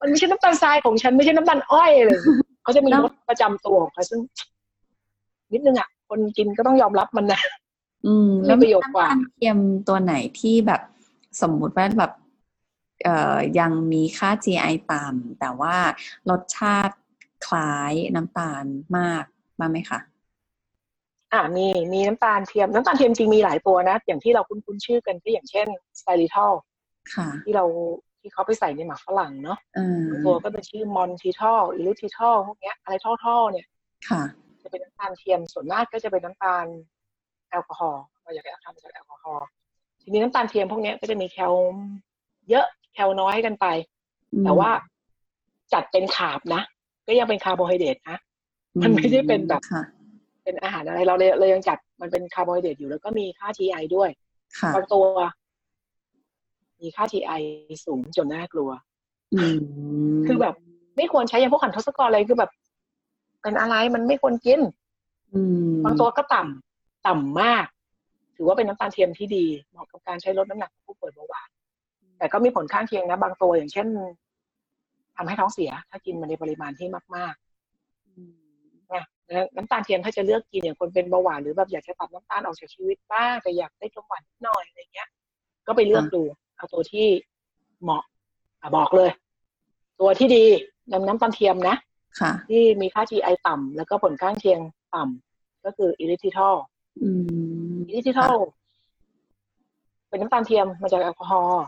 มันไม่ใช่น้ำตาลทรายของฉันไม่ใช่น้ำตาลอ้อยเลยเขาจะมีแล้วรสประจำตัวของเขาซึ่ง นิดนึงอะคนกินก็ต้องยอมรับมันนะอืมมีแล้วประโยชน์กว่าน้ำตาลเทียมตัวไหนที่แบบสมมุติว่าแบบเอ่อ ยังมีค่า GI ต่ำแต่ว่ารสชาติคล้ายน้ำตาลมากมากไหมคะอ่ามีมีน้ำตาลเทียมน้ำตาลเทียมจริงมีหลายตัวนะ อย่างที่เราคุ้นๆชื่อกันก็อย่างเช่น xylitol ค่ะที่เราที่เขาไปใส่ในหมากฝรั่งเนาะเออบางตัวก็เป็นชื่อ maltitol erythritol พวกเนี้ยอะไรทอลๆเนี่ยค่ะ จะเป็นน้ำตาลเทียมส่วนมากก็จะเป็นน้ำตาลแอลกอฮอล์เราอยากจะทำจากแอลกอฮอล์ทีนี้น้ำตาลเทียมพวกเนี้ยก็จะมีแคลเยอะ แคลน้อยกันไป แต่ว่าจัดเป็น carb นะ ก็ยังเป็นคาร์โบไฮเดรตนะมันไม่ได้เป็นแบบค่ะเป็นอาหารอะไรเราเลยเลยยังจัดมันเป็นคาร์โบไฮเดรตอยู่แล้วก็มีค่า GI ด้วยค่ะบางตัว มีค่า GI สูงจนน่ากลัวอืมคือแบบ ไม่ควรใช้อย่างพวกขัณฑสกรอะไรคือแบบ เป็นอะไรมันไม่ควรกินอืมบางตัวก็ต่ำต่ำมาก ถือว่าเป็นน้ำตาลเทียมที่ดีเหมาะกับการใช้ลดน้ำหนักของผู้ป่วยเบาหวาน แต่ก็มีผลข้างเคียงนะบางตัวอย่างเช่นทำให้ท้องเสีย ถ้ากินมันในปริมาณที่มากอืมๆนะแล้วน้ำตาลเทียมถ้าจะเลือกกินอย่างคนเป็นเบาหวานหรือแบบอยากจะตัดน้ำตาลออกจากชีวิตบ้างแต่อยากได้กำหวานนิดหน่อยอะไรเงี้ย ก็ไปเลือกดู เอาตัวที่เหมาะอะบอกเลย ตัวที่ดีน้ำน้ำตาลเทียมนะค่ะ ที่มีค่า GI ต่ำแล้วก็ผลข้างเคียงต่ำก็คืออิริทิทอลอืมอิริทิทอลเป็นน้ำตาลเทียมมาจากแอลกอฮอล์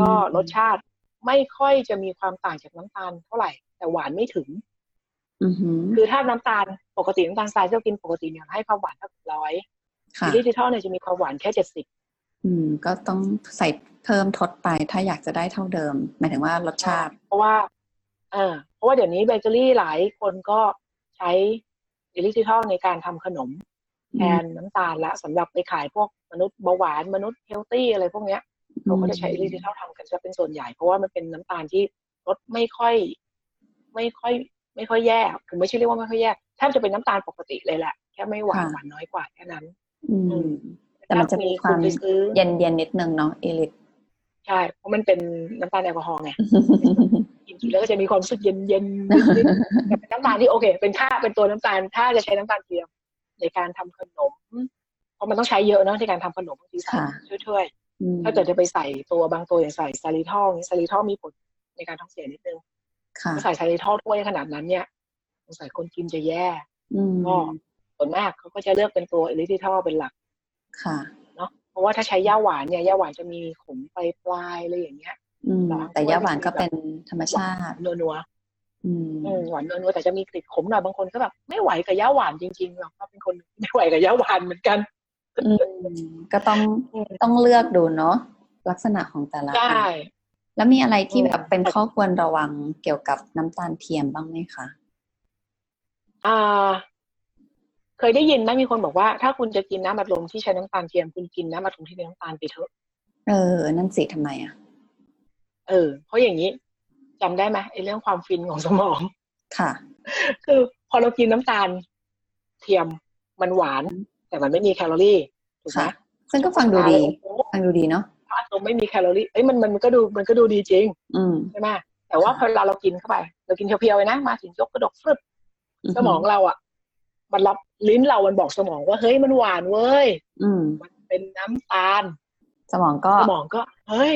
ก็อืมรสชาติไม่ค่อยจะมีความต่างจากน้ำตาลเท่าไหร่ แต่หวานไม่ถึงอือหือคือถ้าน้ำตาลปกติน้ำตาลทรายที่เรากินปกติเนี่ยให้ความหวานเท่ากับร้อยค่ะอิริทิทอลเนี่ยจะมีความหวานแค่เจ็ดสิบอืม ก็ต้องใส่เพิ่มทดไปถ้าอยากจะได้เท่าเดิม หมายถึงว่ารสชาติ เพราะว่าเออเพราะว่าเดี๋ยวนี้เบเกอรี่หลายคนก็ใช้ erythritol ในการทำขนมแทนน้ำตาลละสำหรับไปขายพวกมนุษย์เบาหวานมนุษย์ healthy อะไรพวกเนี้ย เขาก็จะใช้ erythritol ทำกันจะเป็นส่วนใหญ่ เพราะว่ามันเป็นน้ำตาลที่รสไม่ค่อย ไม่ค่อย ไม่ค่อยแย่คือไม่ใช่เรียกว่าไม่ค่อยแย่แทบจะเป็นน้ำตาลปกติเลยแหละแค่ไม่หวานค่ะหวานน้อยกว่าแค่นั้น อือืมมแต่มันจะมีความณไปซื้อเย็นเย็นๆนิดนึงเนาะ erythritol ใช่เพราะมันเป็นน้ำตาลแอลกอฮอล์ไงกินแล้วก็จะมีความรู้สึกเย็นเย็นๆนิดๆแต่เป็นน้ำตาลที่โอเค เป็นค่าเป็นตัวน้ำตาล ถ้าจะใช้น้ำตาลเทียมในการทำขนม เพราะมันต้องใช้เยอะเนอะในการทำขนมบางทีใส่ค่ะช่วยอืมๆ ถ้าเกิดจะไปใส่ตัวบางตัวอย่างใส่ xylitol นี้ xylitol มีผลในการท้องเสียนิดนึงค่ะถ้าใส่ xylitol ถ้วยขนาดนั้นเนี่ยสงสัยคนกินจะแย่อืมก็ส่วนมากเขาก็จะเลือกเป็นตัวอิลิทิทอลเป็นหลัก ค่ะเนาะเพราะว่าถ้าใช้ย่าหวานเนี่ยย่าหวานจะมีขมปลายปลายๆอะไรอย่างเงี้ยอืมหวานแต่ยาหวานก็เป็นธรรมชาตินัวๆอืมอืมหวานนัวๆแต่จะมีกลิ่นขมหน่อยบางคนก็แบบไม่ไหวกับย่าหวานจริงๆหรอกก็เป็นคนไม่ไหวกับย่าหวานเหมือนกันอืม ก็ต้องอืมต้องเลือกดูเนาะลักษณะของแต่ละใช่อันแล้วมีอะไรที่อืมแบบเป็นข้อควรระวังเกี่ยวกับน้ำตาลเทียมบ้างไหมคะอ่า เคยได้ยินไหมมีคนบอกว่า ถ้าคุณจะกินน้ำอัดลมที่ใช้น้ำตาลเทียมคุณกินน้ำอัดลมที่มีน้ำตาลไปเถอะเออ นั่นสิทำไมอะ เออ เพราะอย่างนี้จำได้ไหมไอ้เรื่องความฟินของสมอง ค่ะ คือพอเรากินน้ำตาลเทียมมันหวาน แต่มันไม่มีแคลอรี่ถูกไหมค่ะซึ่งก็ฟังดูดีโอ้โหฟังดูดีเนาะน้ำอัดลมไม่มีแคลอรี่เอ้ยมันมันมันก็ดูมันก็ดูดีจริงอืมใช่ไหมแต่ว่าพอเวลาเรากินเข้าไป เรากิน pure ๆเลยนะ มาถึงยกกระดกฟึบสมองเราอะ มันรับลิ้นเรา มันบอกสมองว่าเฮ้ยมันหวานเว้ยอืมมันเป็นน้ำตาล สมองก็สมองก็ เฮ้ย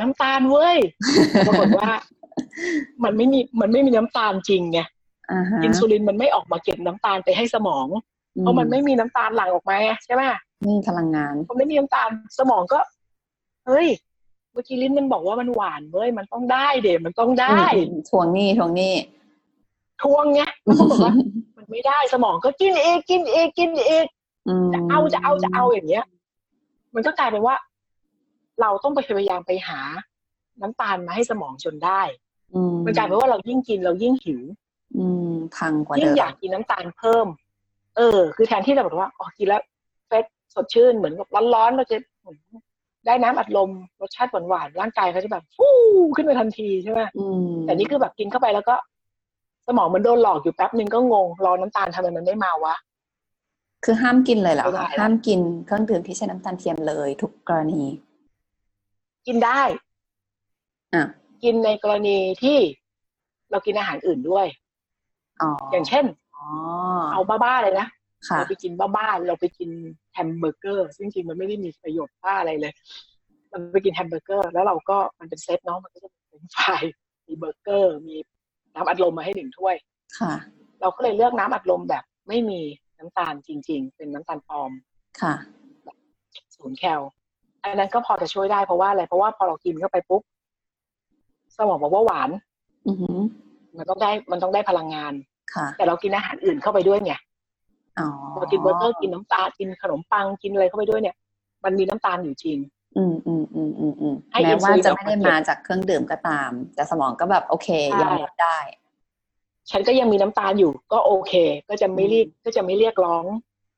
น้ำตาลเว้ยปรากฏว่า มันไม่มีมันไม่มีน้ำตาลจริงไงอ่าฮะอินซูลินมันไม่ออกมาเก็บน้ำตาลไปให้สมอง เพราะมันไม่มีน้ำตาลหลั่งออกมาไงใช่ไหมไม่มีพลังงานพอไม่มีน้ำตาลสมองก็ เฮ้ย เมื่อกี้ลิ้นมันบอกว่ามันหวานเว้ยมันต้องได้เดมันต้องได้อืมทวงหนี้ทวงหนี้ทวงไงแล้วปรากฏว่ามันไม่ได้สมองก็กินเองกินเองกินเองมจะเอาจะเอาจะเอาอย่างเงี้ย มันก็กลายเป็นว่า เราต้องไปพยายามไปหา น้ำตาลมาให้สมองจนได้อืมมันกลายเป็นว่าเรายิ่งกินเรายิ่งหิวอืมพังกว่ายิ่เดิงมอยากกินน้ำตาลเพิ่ม เออ คือแทนที่เราแบบว่าอ๋อกินแล้วเฟรชสดชื่นเหมือนกับร้อนๆเราจะได้น้ำอัดลมรสชาติหวานๆร่างกายเขาจะแบบฟู่ขึ้นมาทันทีใช่ไหมอืมแต่นี่คือแบบกินเข้าไปแล้วก็ สมองมันโดนหลอกอยู่แป๊บนึงก็งงรอน้ำตาลทำไมมันไม่มาวะคือห้ามกินเลยเหรอไม่ได้คะละห้ามกินเครื่องดื่มที่ใช้น้ำตาลเทียมเลย ทุกกรณี กินได้อะกินในกรณีที่เรากินอาหารอื่นด้วยอ๋ออย่างเช่นอ๋อ เอาบ้าๆเลยนะค่ะเราไปกินบ้าๆเราไปกินแฮมเบอร์เกอร์ ซึ่งจริงๆมันไม่ได้มีประโยชน์บ้าอะไรเลยเราไปกินแฮมเบอร์เกอร์ แล้วเราก็มันเป็นเซตเนาะมันก็จะมีเป็น fries มีเบอร์เกอร์ มีน้ำอัดลมมาให้หนึ่งถ้วยค่ะ เราก็เลยเลือกน้ำอัดลมแบบไม่มีน้ำตาลจริง ๆ เป็นน้ำตาลปลอมค่ะศูนย์แคลอันนั้นก็พอจะช่วยได้เพราะว่าอะไรเพราะว่าพอเรากินเข้าไปปุ๊บสมองบอกว่าหวาน อือหือมันต้องได้มันต้องได้พลังงานค่ะ แต่เรากินอาหารอื่นเข้าไปด้วยไงอ๋อเรากินเบอร์เกอร์กินน้ำตาลกินขนมปังกินอะไรเข้าไปด้วยเนี่ย มันมีน้ำตาลอยู่จริง อืมอืมอืมอืมอืมให้แม้ว่าอินซูลินจะออกไม่มาได้เก็บมาจากเครื่องดื่มก็ตาม แต่สมองก็แบบโอเคใช่ยอมรับได้ ฉันก็ยังมีน้ำตาลอยู่ ก็โอเค ก็จะไม่เรียกก็จะไม่เรียกร้อง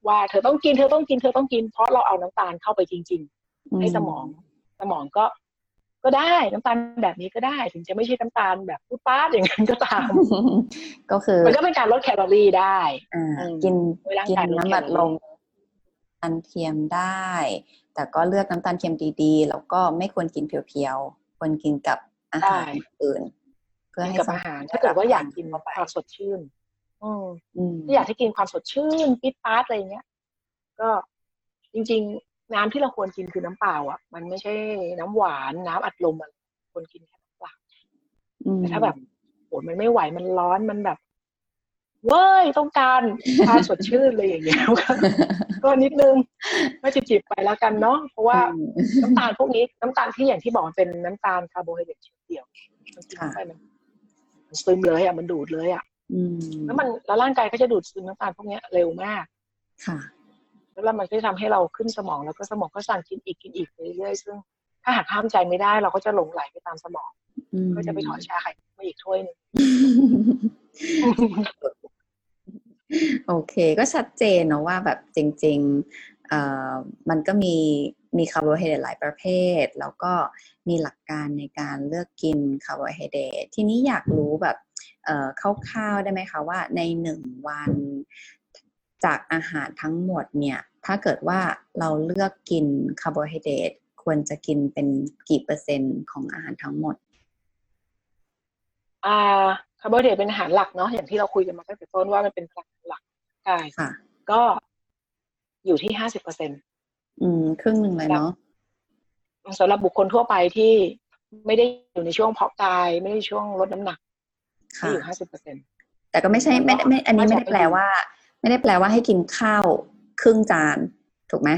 ว่าเธอต้องกินเธอต้องกินเธอต้องกิน เพราะเราเอาน้ำตาลเข้าไปจริง ๆ ให้สมอง สมองก็ ก็ได้น้ำตาลแบบนี้ก็ได้ ถึงจะไม่ใช่น้ำตาลแบบพูดป้าดอย่างนั้นก็ตาม ก็คือ มันก็เป็นการลดแคลอรี่ได้อ่าอืมกินเวลากินการลดน้ำอัดแคลอรี่ลมน้ำตาลเทียมได้ แต่ก็เลือกน้ำตาลเทียมดีๆ แล้วก็ไม่ควรกินเพียวๆ ควรกินกับอาหารอื่น เพื่อกินให้กับสมอาองหาร ถ้าเกิดว่าอยากกินเข้าไปความสดชื่นอืมอืมถ้าอยากให้กินความสดชื่นปิดปาร์ตอะไรเงี้ย ก็จริงๆ น้ำที่เราควรกินคือน้ำเปล่าอะ มันไม่ใช่น้ำหวานน้ำอัดลมอะควรกินแค่น้ำเปล่าอืมแต่ถ้าแบบโหมันไม่ไหวมันร้อนมันแบบเว้ยต้องการความสดชื่นเลยอย่างเงี้ยก็ก็นิดนึงก็จิบๆไปแล้วกันเนาะเพราะว่าอืมน้ำตาลพวกนี้น้ำตาลที่อย่างที่บอกมันเป็นน้ำตาลคาร์โบไฮเดรตชนิดเดียวมันกินเข้าไปมันมันซึมเลยอะมันดูดเลยอะอืมแล้วมันแล้วร่างกายก็จะดูดซึมน้ำตาลพวกเนี้ยเร็วมาก ค่ะ แล้วมันก็จะทำให้เราขึ้นสมองแล้วก็สมองก็สั่งกินอีกกินอีกไปเรื่อยๆซึ่งถ้าหากห้ามใจไม่ได้เราก็จะหลงไหลไปตามสมองอืมก็จะไปถอยชาไข่มุกมาอีกถ้วยหนึ่งโอเค ก็ชัดเจนเนอะว่าแบบจริงๆเอ่อมันก็มีมีคาร์โบไฮเดรตหลายประเภท แล้วก็มีหลักการในการเลือกกินคาร์โบไฮเดรตทีนี้อยากรู้แบบเอ่อคร่าวๆได้ไหมคะว่าในหนึ่งวันจากอาหารทั้งหมดเนี่ย ถ้าเกิดว่าเราเลือกกินคาร์โบไฮเดรตควรจะกินเป็นกี่เปอร์เซ็นต์ของอาหารทั้งหมด อ่าคาร์โบไฮเดรตเป็นอาหารหลักเนาะอย่างที่เราคุยกันมาตั้งแต่ต้นว่ามันเป็นพลังงานหลักกายค่ะก็อยู่ที่ห้าสิบเปอร์เซ็นอืม ครึ่งหนึ่งเลยเนาะสำหรับบุคคลทั่วไปที่ไม่ได้อยู่ในช่วงเพาะกาย ไม่ได้ช่วงลดน้ำหนักที่ค่ะอยู่ห้าสิบเปอร์เซ็นแต่ก็ไม่ใช่ไม่ได้ไม่ อันนี้ไม่ได้แปลว่า ไม่ได้แปลว่าให้กินข้าว ครึ่งจาน ถูกไหม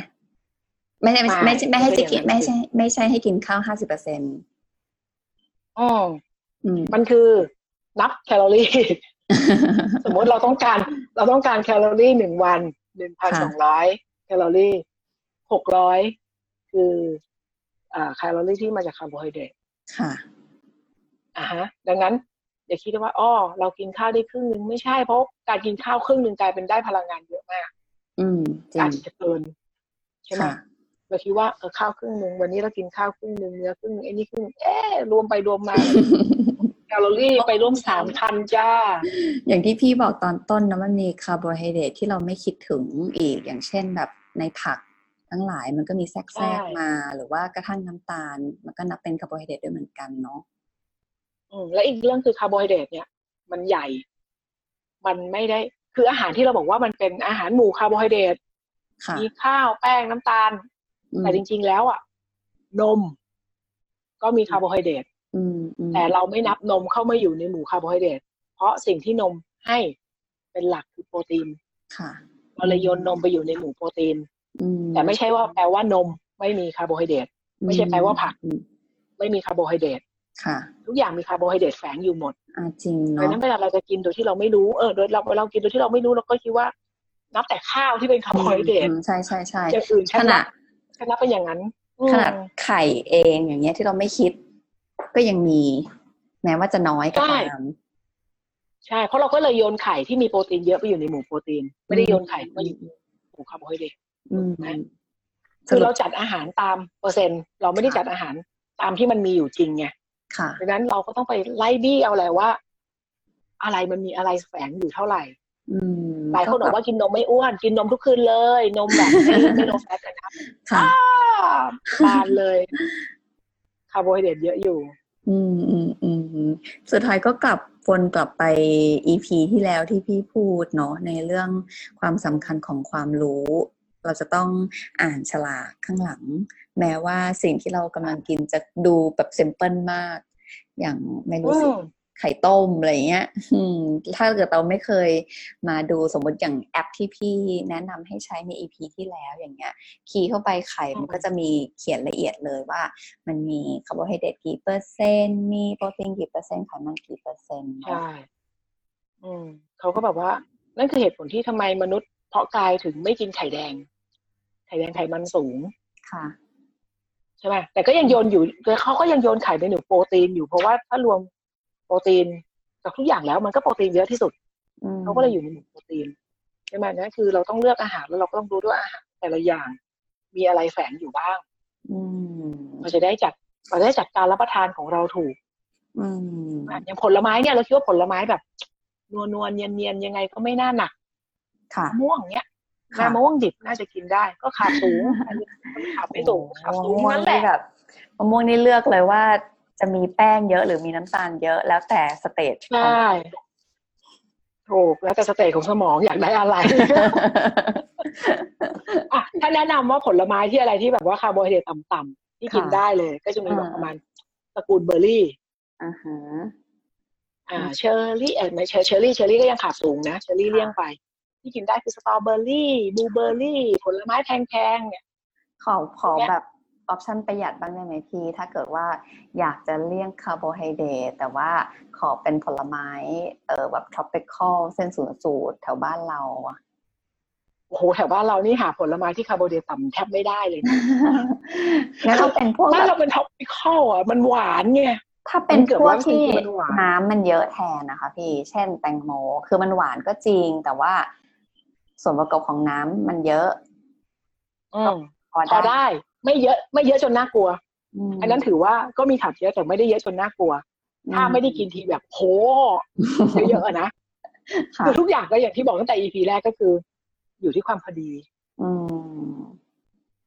ไม่ใช่ไม่ไม่ใช่ไม่ให้จะกินไม่ใช่ ไม่ใช่ให้กินข้าวห้าสิบเปอร์เซ็นต์อ๋ออืมมันคือนับแคลอรี่ สมมติเราต้องการ เราต้องการแคลอรี่หนึ่งวันหนึ่งพันสองร้อยแคลอรี่หกร้อยคืออ่าแคลอรี่ที่มาจากคาร์โบไฮเดรตค่ะอ่าฮะ ดังนั้นอย่าคิดว่าอ้อเรากินข้าวได้ครึ่งหนึ่งไม่ใช่เพราะการกินข้าวครึ่งหนึ่งกลายเป็นได้พลังงานเยอะมาก อืมจริงอาจจะเกินใช่ไหมค่ะเราคิดว่าเออข้าวครึ่งหนึ่งวันนี้เรากินข้าวครึ่งหนึ่งเนื้อครึ่งหนึ่งไอ้นี่ครึ่งหนึ่งเอ๊ะรวมไปรวมมาแคลอรี่ไปร่วมสามพันจ้า อย่างที่พี่บอกตอนต้นนะมันมีคาร์โบไฮเดรตที่เราไม่คิดถึงอีก อย่างเช่นแบบในผักทั้งหลายมันก็มีแทรกแทรกใช่มา หรือว่ากระทั่งน้ำตาล มันก็นับเป็นคาร์โบไฮเดรตด้วยเหมือนกันเนาะอืมและอีกเรื่องคือคาร์โบไฮเดรตเนี่ย มันใหญ่ มันไม่ได้ คืออาหารที่เราบอกว่ามันเป็นอาหารหมู่คาร์โบไฮเดรตค่ะมีข้าวแป้งน้ำตาลอืมแต่จริง ๆ แล้วอะ นม ก็มีคาร์โบไฮเดรตอืมอืมแต่เราไม่นับนมเข้ามาอยู่ในหมู่คาร์โบไฮเดรตเพราะสิ่งที่นมให้เป็นหลักคือโปรตีนค่ะเราเลยโยนนมไปอยู่ในหมู่โปรตีนอืมแต่ไม่ใช่ว่าแปลว่านมไม่มีคาร์โบไฮเดรตไม่ใช่แปลว่าผักอืมไม่มีคาร์โบไฮเดรต ค่ะ ทุกอย่างมีคาร์โบไฮเดรตแฝงอยู่หมดอ่าจริงดังเนาะนั้นเวลาเราจะกินโดยที่เราไม่รู้เออโดยเราเรากินโดยที่เราไม่รู้เราก็คิดว่า นับแต่ข้าวที่เป็นคาร์โบไฮเดรตอืมใช่ใช่ใช่อย่างอื่นขฉันนานัดบฉันนับเป็นอย่างนั้นอืมขนาดไข่เองอย่างเงี้ยที่เราไม่คิด ก็ยังมี แม้ว่าจะน้อยก็ตามใช่ เพราะเราก็เลยโยนไข่ที่มีโปรตีนเยอะไปอยู่ในหมู่โปรตีน ไม่ได้โยนไข่มาอยู่ในหมู่คาร์โบไฮเดรตอืมนะคือเราจัดอาหารตามเปอร์เซ็นต์ เราไม่ได้จัดอาหารตามที่มันมีอยู่จริงไงค่ะ ดังนั้นเราก็ต้องไปไล่บี้เอาแหละว่า อะไรมันมีอะไรแฝงอยู่เท่าไหร่อืมหลายคนบอกว่ากินนมไม่อ้วน กินนมทุกคืนเลย นมแบบไม่ไม่ low fat กันนะค่ะบานเลยคาร์โบไฮเดรตเยอะอยู่ อืมอืมอืมสุดท้ายก็กลับวนกลับไป EP ที่แล้วที่พี่พูดเนาะในเรื่องความสำคัญของความรู้ เราจะต้องอ่านฉลากข้างหลัง แม้ว่าสิ่งที่เรากำลังกินจะดูแบบ simple มาก อย่างไม่รู้สิอืมไข่ต้มอะไรเงี้ยอืมถ้าเกิดเราไม่เคยมาดูสมมติอย่างแอปที่พี่แนะนำให้ใช้ใน EP ที่แล้วอย่างเงี้ย key เข้าไปไข่มันก็จะมีเขียนละเอียดเลยว่า มันมีคาร์โบไฮเดรตกี่เปอร์เซ็นต์ มีโปรตีนกี่เปอร์เซ็นต์ไขมันกี่เปอร์เซ็นต์ใช่อืมเขาก็แบบว่า นั่นคือเหตุผลที่ทำไมมนุษย์ เพาะกายถึงไม่กินไข่แดง ไข่แดงไขมันสูงค่ะใช่ไหมแต่ก็ยังโยนอยู่เขาก็ยังโยนไข่ในหนูโปรตีนอยู่เพราะว่าถ้ารวมโปรตีนกับทุกอย่างแล้วมันก็โปรตีนเยอะที่สุดอืมเขาก็เลยอยู่ในหมู่โปรตีนใช่ไหมนั่นคือเราต้องเลือกอาหารแล้วเราก็ต้องรู้ด้วยอาหารแต่ละอย่าง มีอะไรแฝงอยู่บ้างอืมเราจะได้จัดเราจะได้จัดการรับประทานของเราถูกอืมอย่างผลไม้เนี่ยเราคิดว่าผลไม้แบบนัวนัวๆเนียนเนียนๆยังไงก็ไม่น่าหนักค่ะ มะม่วงเนี้ยค่ะมะม่วงดิบน่าจะกินได้ ก็ขาดสูงอันนี้มันขาดไม่สูงขาดสูงมะม่วงนั่นแหนี่ละแบบมะม่วงนี่เลือกเลยว่าจะมีแป้งเยอะหรือมีน้ำตาลเยอะแล้วแต่สเตจใช่ถูกแล้วแต่สเตจของสมองอยากได้อะไรอะถ้าแนะนำว่าผลไม้ที่อะไรที่แบบว่าคาร์โบไฮเดรตต่ำๆที่กินค่ะได้เลย ก็จะมีแบบอ่าประมาณตระกูลเบอร์รี่อ่าฮะอ่าเชอร์รี่เออไม่เชอร์เชอร์รี่เชอร์รี่ก็ยังขาดสูงนะเชอร์รี่ค่ะเลี่ยงไป ที่กินได้คือสตรอเบอร์รี่บลูเบอร์รี่ผลไม้แพงๆเนี่ยขอขอเนี่ยแบบ option ประหยัดบ้างได้ไหมพี่ ถ้าเกิดว่าอยากจะเลี่ยงคาร์โบไฮเดรตแต่ว่าขอเป็นผลไม้เออแบบ tropical เส้นศูนย์สูตรแถวบ้านเราอะโอ้โหแถวบ้านเรานี่หาผลไม้ที่คาร์โบไฮเดรตต่ำแทบไม่ได้เลยนะงั้นเราเป็นพวกบ้านแบเราแบบเป็น tropical อะมันหวานไงถ้าเป็นมันเกิดพวกว่าที่จริงๆมันหวานน้ำมันเยอะแทนนะคะ พี่ เช่นแตงโม คือมันหวานก็จริงแต่ว่า ส่วนประกอบของน้ำมันเยอะอืมพอพอได้ได้ ไม่เยอะ ไม่เยอะจนน่ากลัวมอันนั้นถือว่าก็มีขับเยอะแต่ไม่ได้เยอะจนน่ากลัว ถ้าไม่ได้กินทีแบบโหเยอะๆอะนะค่ะคือทุกอย่างก็อย่างที่บอกตั้งแต่ EP แรกก็คือ อยู่ที่ความพอดี อืม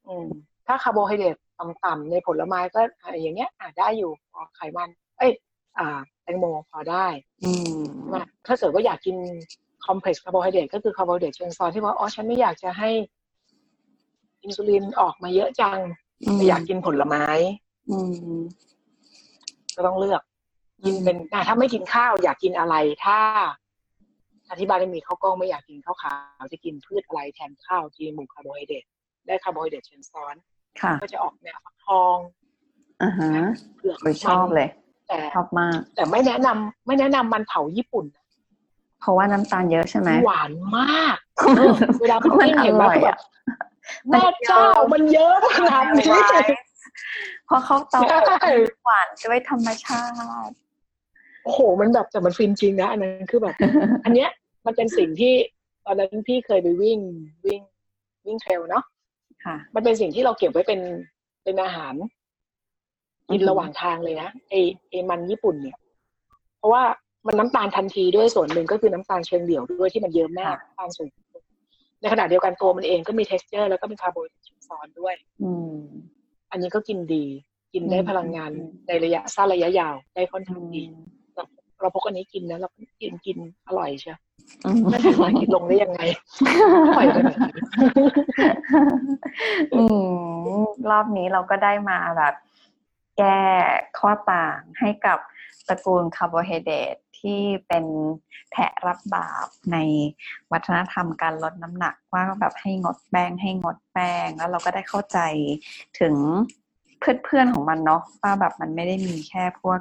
อืมถ้าคาร์โบไฮเดรตต่ำๆในผลไม้ก็อะอย่างเงี้ยอะได้อยู่พอไขมัน เอ้ย อ่าแตงโมพอได้อืมใช่ไหมถ้าเกิดว่าอยากกิน complex คาร์โบไฮเดรตก็คือคาร์โบไฮเดรตเชิงซ้อนที่ว่าอ๋อฉันไม่อยากจะให้อินซูลินออกมาเยอะจังแต่อยากกินผลไม้อืมก็ต้องเลือก กินเป็นอะถ้าไม่กินข้าวอยากกินอะไร ถ้าอธิบายได้มีข้าวกล้องไม่อยากกินข้าวขาวจะกินพืชอะไรแทนข้าวกินหมู่คาร์โบไฮเดรตได้คาร์โบไฮเดรตเชิงซ้อนค่ะก็จะออกแนวฟักทองอ่าฮะเผือกโอ้ยชอบเลยแต่ชอบมาก แต่ไม่แนะนำไม่แนะนำมันเผาญี่ปุ่น เพราะว่าน้ำตาลเยอะใช่ไหมหวานมากเออเวลาก็มันมันกินอร่อยเห็นไหมอะแบบแม่เจ้ามันเยอะขนาดนี้เพราะเขาเผาใช่หวานด้วยธรรมชาติโอ้โหมันแบบแต่มันฟินจริงนะอันนั้นคือแบบ อันเนี้ยมันเป็นสิ่งที่ตอนนั้นพี่เคยไปวิ่งวิ่งวิ่ง trail เนาะค่ะมันเป็นสิ่งที่เราเก็บไว้เป็นเป็นอาหารกินอือหือระหว่างทางเลยนะไอไอมันญี่ปุ่นเนี่ย เพราะว่า มันน้ำตาลทันทีด้วยส่วนหนึ่งก็คือน้ำตาลเชิงเดี่ยวด้วยที่มันเยอะมากน้ำตาลสูงในขณะเดียวกันตัวมันเองก็มี t e x t อร์แล้วก็มีคาร์โบไฮเดรตซ้อนด้วยอืมอันนี้ก็กินดี กินได้อืมพลังงานอืมในระยะสั้นระยะยาวได้ค่อนอืข้างดีมเราเราพกอันนี้กินนะเรากินกินอร่อยใช่อืมไม่ถึงว่ากินลงได้ยังไงอร่อยขนาดนี้อืมรอบนี้เราก็ได้มาแบบ แก้ข้อต่างให้กับตระกูลคาร์โบไฮเดรต ที่เป็นแผะรับบาปในวัฒนธรรมการลดน้ำหนักว่าแบบให้งดแป้งให้งดแป้ง แล้วเราก็ได้เข้าใจถึงเพื่อนๆของมันเนาะว่าแบบมันไม่ได้มีแค่พวก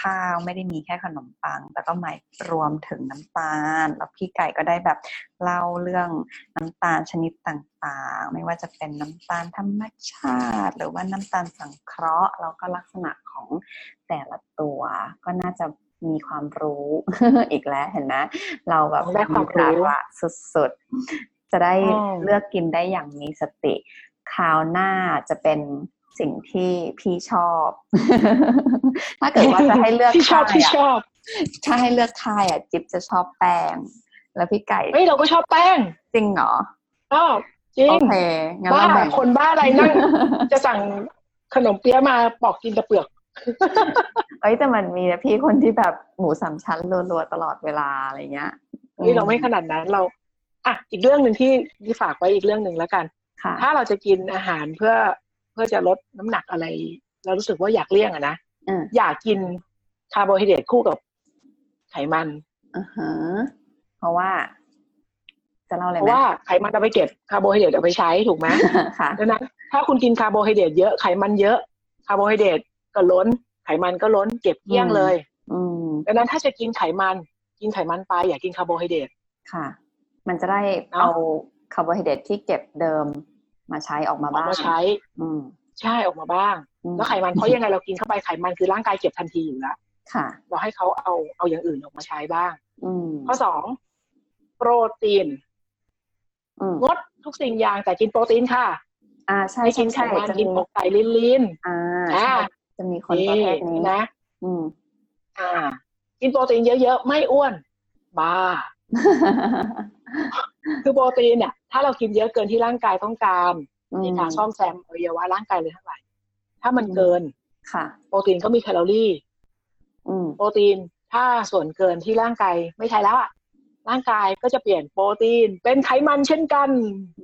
ข้าวไม่ได้มีแค่ขนมปัง แต่ก็หมายรวมถึงน้ำตาล แล้วพี่ไก่ก็ได้แบบเล่าเรื่องน้ำตาลชนิดต่างๆ ไม่ว่าจะเป็นน้ำตาลธรรมชาติ หรือว่าน้ำตาลสังเคราะห์แล้วก็ลักษณะของแต่ละตัว ก็น่าจะ มีความรู้ อีกแล้วเห็นไหมเราแบบได้ความรู้สาระสุดๆ จะได้อืมเลือกกินได้อย่างมีสติ คราวหน้าจะเป็นสิ่งที่พี่ชอบ ถ้าเกิดว่าจะให้เลือกที่ชอบค่ายที่อะชอบถ้าให้เลือกค่ายอะ จิ๊บจะชอบแป้ง แล้วพี่ไก่เฮ้ยเราก็ชอบแป้ง จริงเหรอชอบจริงโอเคงั้นบ้าเราแบ่งคนบ้าอะไรนั่งจะสั่งขนมเปี๊ยะมาปอกกินแต่เปลือก เอ้ยแต่มันมีนะพี่คนที่แบบหมูสามชั้นรัวๆตลอดเวลาอะไรเงี้ยนี่เราไม่ขนาดนั้นเรา อะอีกเรื่องหนึ่งที่ที่ฝากไว้อีกเรื่องหนึ่งแล้วกันค่ะถ้าเราจะกินอาหารเพื่อเพื่อจะลดน้ำหนักอะไร เรารู้สึกว่าอยากเลี่ยงอะนะอืมอย่ากินคาร์โบไฮเดรตคู่กับไขมันอือฮะเพราะว่าจะเล่าอะไรเพไหมราะว่าไขมันเอาไปเก็บคาร์โบไฮเดรตเอาไปใช้ถูกไหมค่ะดังนั้นถ้าคุณกินคาร์โบไฮเดรตเยอะไขมันเยอะคาร์โบไฮเดรต ก็ล้น ไขมันก็ล้น เก็บเกลี้ยงเลย อืมดังนั้นถ้าจะกินไขมันกินไขมันไปอย่ากินคาร์โบไฮเดรตค่ะ มันจะได้เนอะเอาคาร์โบไฮเดรตที่เก็บเดิมมาใช้ออกมาออกบ้างมาใช้ อืมใช่ออกมาบ้างอืมแล้วไขมันเพราะยังไงเรากินเข้าไปไขมันคือร่างกายเก็บทันทีอยู่แล้วค่ะ เราให้เขาเอาเอาอย่างอื่นออกมาใช้บ้างอืมข้อสองโปรตีนอืมงดทุกสิ่งอย่างแต่กินโปรตีนค่ะ อ่าใช่ไม่กิใช่นไขใช่มันจะกิมีนอกไก่ลิ้นลิ้นอ่าอ่าใช่ จะมีคนประเภทนี้นะ อืม อ่า กินโปรตีนเยอะๆ ไม่อ้วน บ้า คือโปรตีนเนี่ย ถ้าเรากินเยอะเกินที่ร่างกายต้องการในการซ่อมแซมอวัยวะร่างกายเลยทั้งหลาย ถ้ามันเกิน ค่ะ โปรตีนก็มีแคลอรี่ อืม โปรตีนถ้าส่วนเกินที่ร่างกายไม่ใช่แล้วอะร่างกายก็จะเปลี่ยนโปรตีน เป็นไขมันเช่นกัน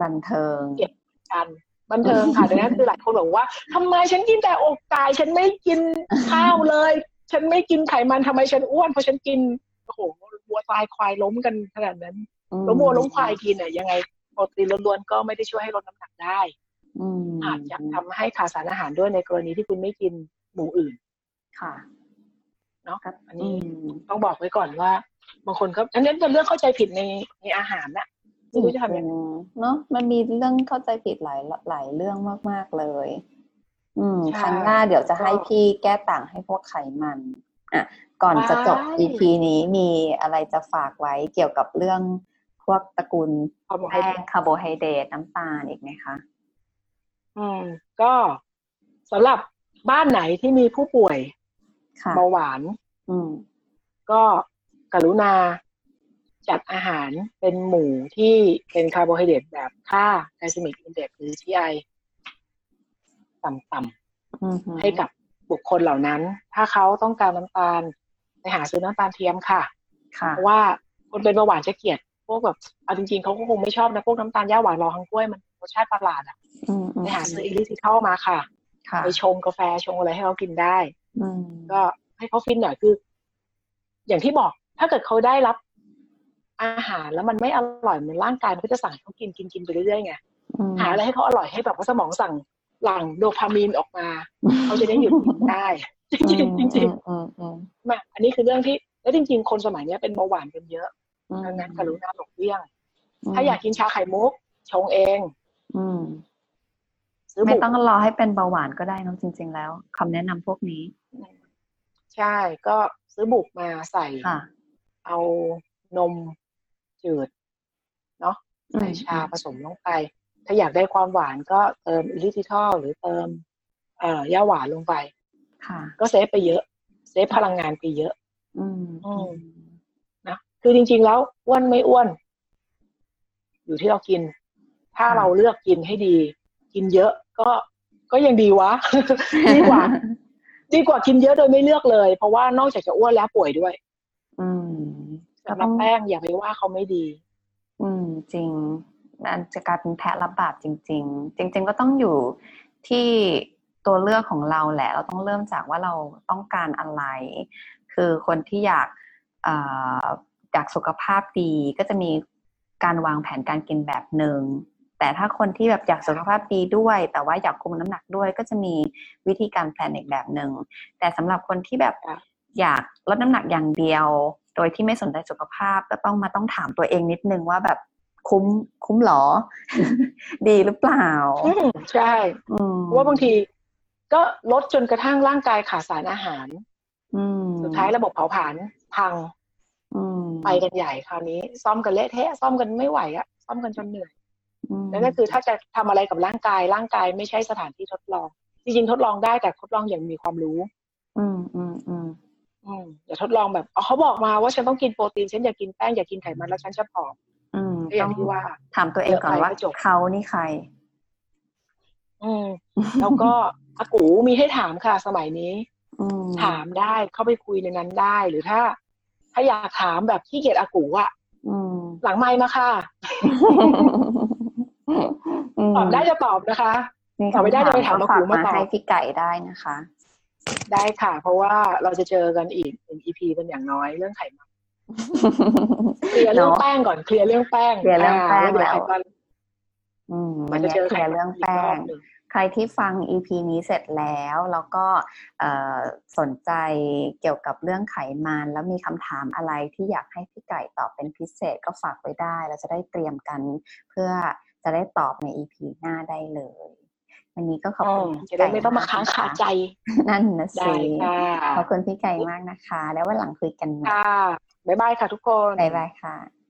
บันเทิง เก็บกัน บันเทิงค่ะดังนั้นคือหลายคนบอกว่าทำไมฉันกินแต่อกไก่ฉันไม่กินข้าวเลย ฉันไม่กินไขมันทำไมฉันอ้วนเพราะฉันกินโอ้โหวัวตายควายล้มกันขนาดนั้นอืมล้มวัวล้มควายกินเนี่ยยังไงโปรตีนล้วนๆก็ไม่ได้ช่วยให้ลดน้ำหนักได้อืมอาจจะทำให้ขาดสารอาหารด้วยในกรณีที่คุณไม่กินหมูอื่น ค่ะเนาะครับอันนี้อืมต้องบอกไว้ก่อนว่า บางคนก็อันนี้เป็นเรื่องเข้าใจผิดในในอาหารน่ะ ไม่รู้จะทำยังไงเนาะมันมีเรื่องเข้าใจผิดหลายหลายเรื่องมากๆเลย อืมใช่ครั้งหน้าเดี๋ยวจะให้ก็พี่แก้ต่างให้พวกไขมันอะก่อนจะจบว้าย EP นี้มีอะไรจะฝากไว้เกี่ยวกับเรื่องพวกตระกูลเอาบอกให้แป้งคาร์โบไฮเดรตน้ำตาลอีกไหมคะ อืม ก็สำหรับบ้านไหนที่มีผู้ป่วยค่ะเบาหวาน อืม ก็กรุณา จัดอาหารเป็นหมู่ที่เป็นคาร์โบไฮเดรตแบบค่าไกล c มิกอินเด็กหรือ GI ต่ำอืมๆให้กับบุคคลเหล่านั้น ถ้าเขาต้องการน้ำตาลไปหาซื้อน้ำตาลเทียมค่ะค่ะเพราะว่าคนเป็นเบาหวานจะเกลียดพวกแบบเอาจริงๆเขาก็คงไม่ชอบนะพวกน้ำตาลหญ้าหวานหล่อฮังก๊วยมันรสชาติประหลาดอะอืมอืมไปหาซื้อ erythritol เข้ามาค่ะค่ะไปชงกาแฟชงอะไรให้เขากินได้อืมก็ให้เขาฟินหน่อยคือ อย่างที่บอก ถ้าเกิดเขาได้รับ อาหารแล้วมันไม่อร่อยเหมือนร่างกายมันก็จะสั่งให้เขากินกินกินไปเรื่อยๆไงอืมหาอะไรให้เขาอร่อยให้แบบว่าสมองสั่งหลั่งโดพามีนออกมา เขาจะได้หยุดกินได้จริงๆจริงอืมอืมๆมาอันนี้คือเรื่องที่แล้วจริง ๆ คนสมัยเนี้ยเป็นเบาหวานกันเยอะอืมดังนั้นกรุณาหลบเลี่ยง ถ้าอยากกินชาไข่มุกชงเองอืมซื้อไม่บุกต้องรอให้เป็นเบาหวานก็ได้เนอะจริง ๆ แล้วคำแนะนำพวกนี้ ใช่ก็ซื้อบุกมาใส่ค่ะเอานม จืดเนาะอืมใส่ชาผสมลงไป ถ้าอยากได้ความหวานก็เติมอิลิทิทอลหรือเติมเอ่อย่าหวานลงไป ค่ะ ก็เซฟไปเยอะ เซฟพลังงานไปเยอะ อืมอืมนะคือจริง ๆ แล้วอ้วนไม่อ้วน อยู่ที่เรากิน ถ้าเราเลือกกินให้ดี กินเยอะก็ก็ยังดีวะดีกว่า ดีกว่ากินเยอะโดยไม่เลือกเลย เพราะว่านอกจากจะอ้วนแล้วป่วยด้วย อืมก็ สำหต้รัอบงแป้งอย่าไปว่าเขาไม่ดี อืมจริงมันจะกลายเป็นแพ้รับบาปจริง ๆ จริง ๆ ก็ต้องอยู่ที่ตัวเลือกของเราแหละ เราต้องเริ่มจากว่าเราต้องการอะไร คือคนที่อยากเอ่ออยากสุขภาพดีก็จะมีการวางแผนการกินแบบหนึ่งแต่ถ้าคนที่แบบอยากสุขภาพดีด้วย แต่ว่าอยากคุมน้ำหนักด้วย ก็จะมีวิธีการแพลนอีกแบบหนึ่งแต่สำหรับคนที่แบบค่ะอยากลดน้ำหนักอย่างเดียว โดยที่ไม่สนใจสุขภาพก็ต้องมาต้องถามตัวเองนิดนึงว่าแบบคุ้มคุ้มหรอ ดีหรือเปล่าอืมใช่อืมเพราะว่าบางทีก็ลดจนกระทั่งร่างกายขาดสารอาหารอืมสุดท้ายระบบเผาผลาญพังอืมไปกันใหญ่คราวนี้ ซ่อมกันเละเทะซ่อมกันไม่ไหวอะซ่อมกันจนเหนื่อยอืมนั่นก็คือถ้าจะทำอะไรกับร่างกาย ร่างกายไม่ใช่สถานที่ทดลอง จริงๆทดลองได้แต่ทดลองอย่างมีความรู้ อืมอืมอืม อืมอย่าทดลองแบบอ๋อเขาบอกมาว่าฉันต้องกินโปรตีนฉันอยากกินแป้งอยากกินไขมันแล้วฉันจะผอมอืมก็อต้ย่าองงที่ว่า ถามตัวเองก่อนว่าเยอะไปก็จบเขานี่ใคร อืมแล้วก็อากูมีให้ถามค่ะ สมัยนี้อืมถามได้เข้าไปคุยในนั้นได้ หรือถ้า ถ้าอยากถามแบบขี้เกียจอากูอะอืมหลังไมค์มาค่ะตอบได้จะตอบนะคะมีตอบไม่ได้จะไปถามก็อาฝากูกมามาตอบให้พี่ไก่ได้นะคะ ได้ค่ะ เพราะว่าเราจะเจอกันอีกหนึ่ง EP เป็นอย่างน้อยเรื่องไขมันเคลียร์เรื่องเนาะแป้งก่อนเคลียร์เรื่องแป้งเคลียร์เรื่องแป้งาเดี๋ยแล้วไขมันอืมมัวันนจะนี้เจอเคไขลียร์มันเรื่องอีกแป้รองบหนึ่งใครที่ฟัง EP นี้เสร็จแล้วแล้วก็เอ่อสนใจเกี่ยวกับเรื่องไขมันแล้วมีคำถามอะไรที่อยากให้พี่ไก่ตอบเป็นพิเศษก็ฝากไว้ได้ เราจะได้เตรียมกันเพื่อจะได้ตอบใน EP หน้าได้เลย วันนี้ก็ขอบคุณอืมพี่จะได้ไก่ไม่ต้องมาค้างกนะะคาใจ นั่นนะได้สิค่ะขอบคุณพี่ไก่มากนะคะ แล้ววันหลังคุยกันใหม่ค่ะบ๊ายบายค่ะทุกคนบ๊ายบายค่ะ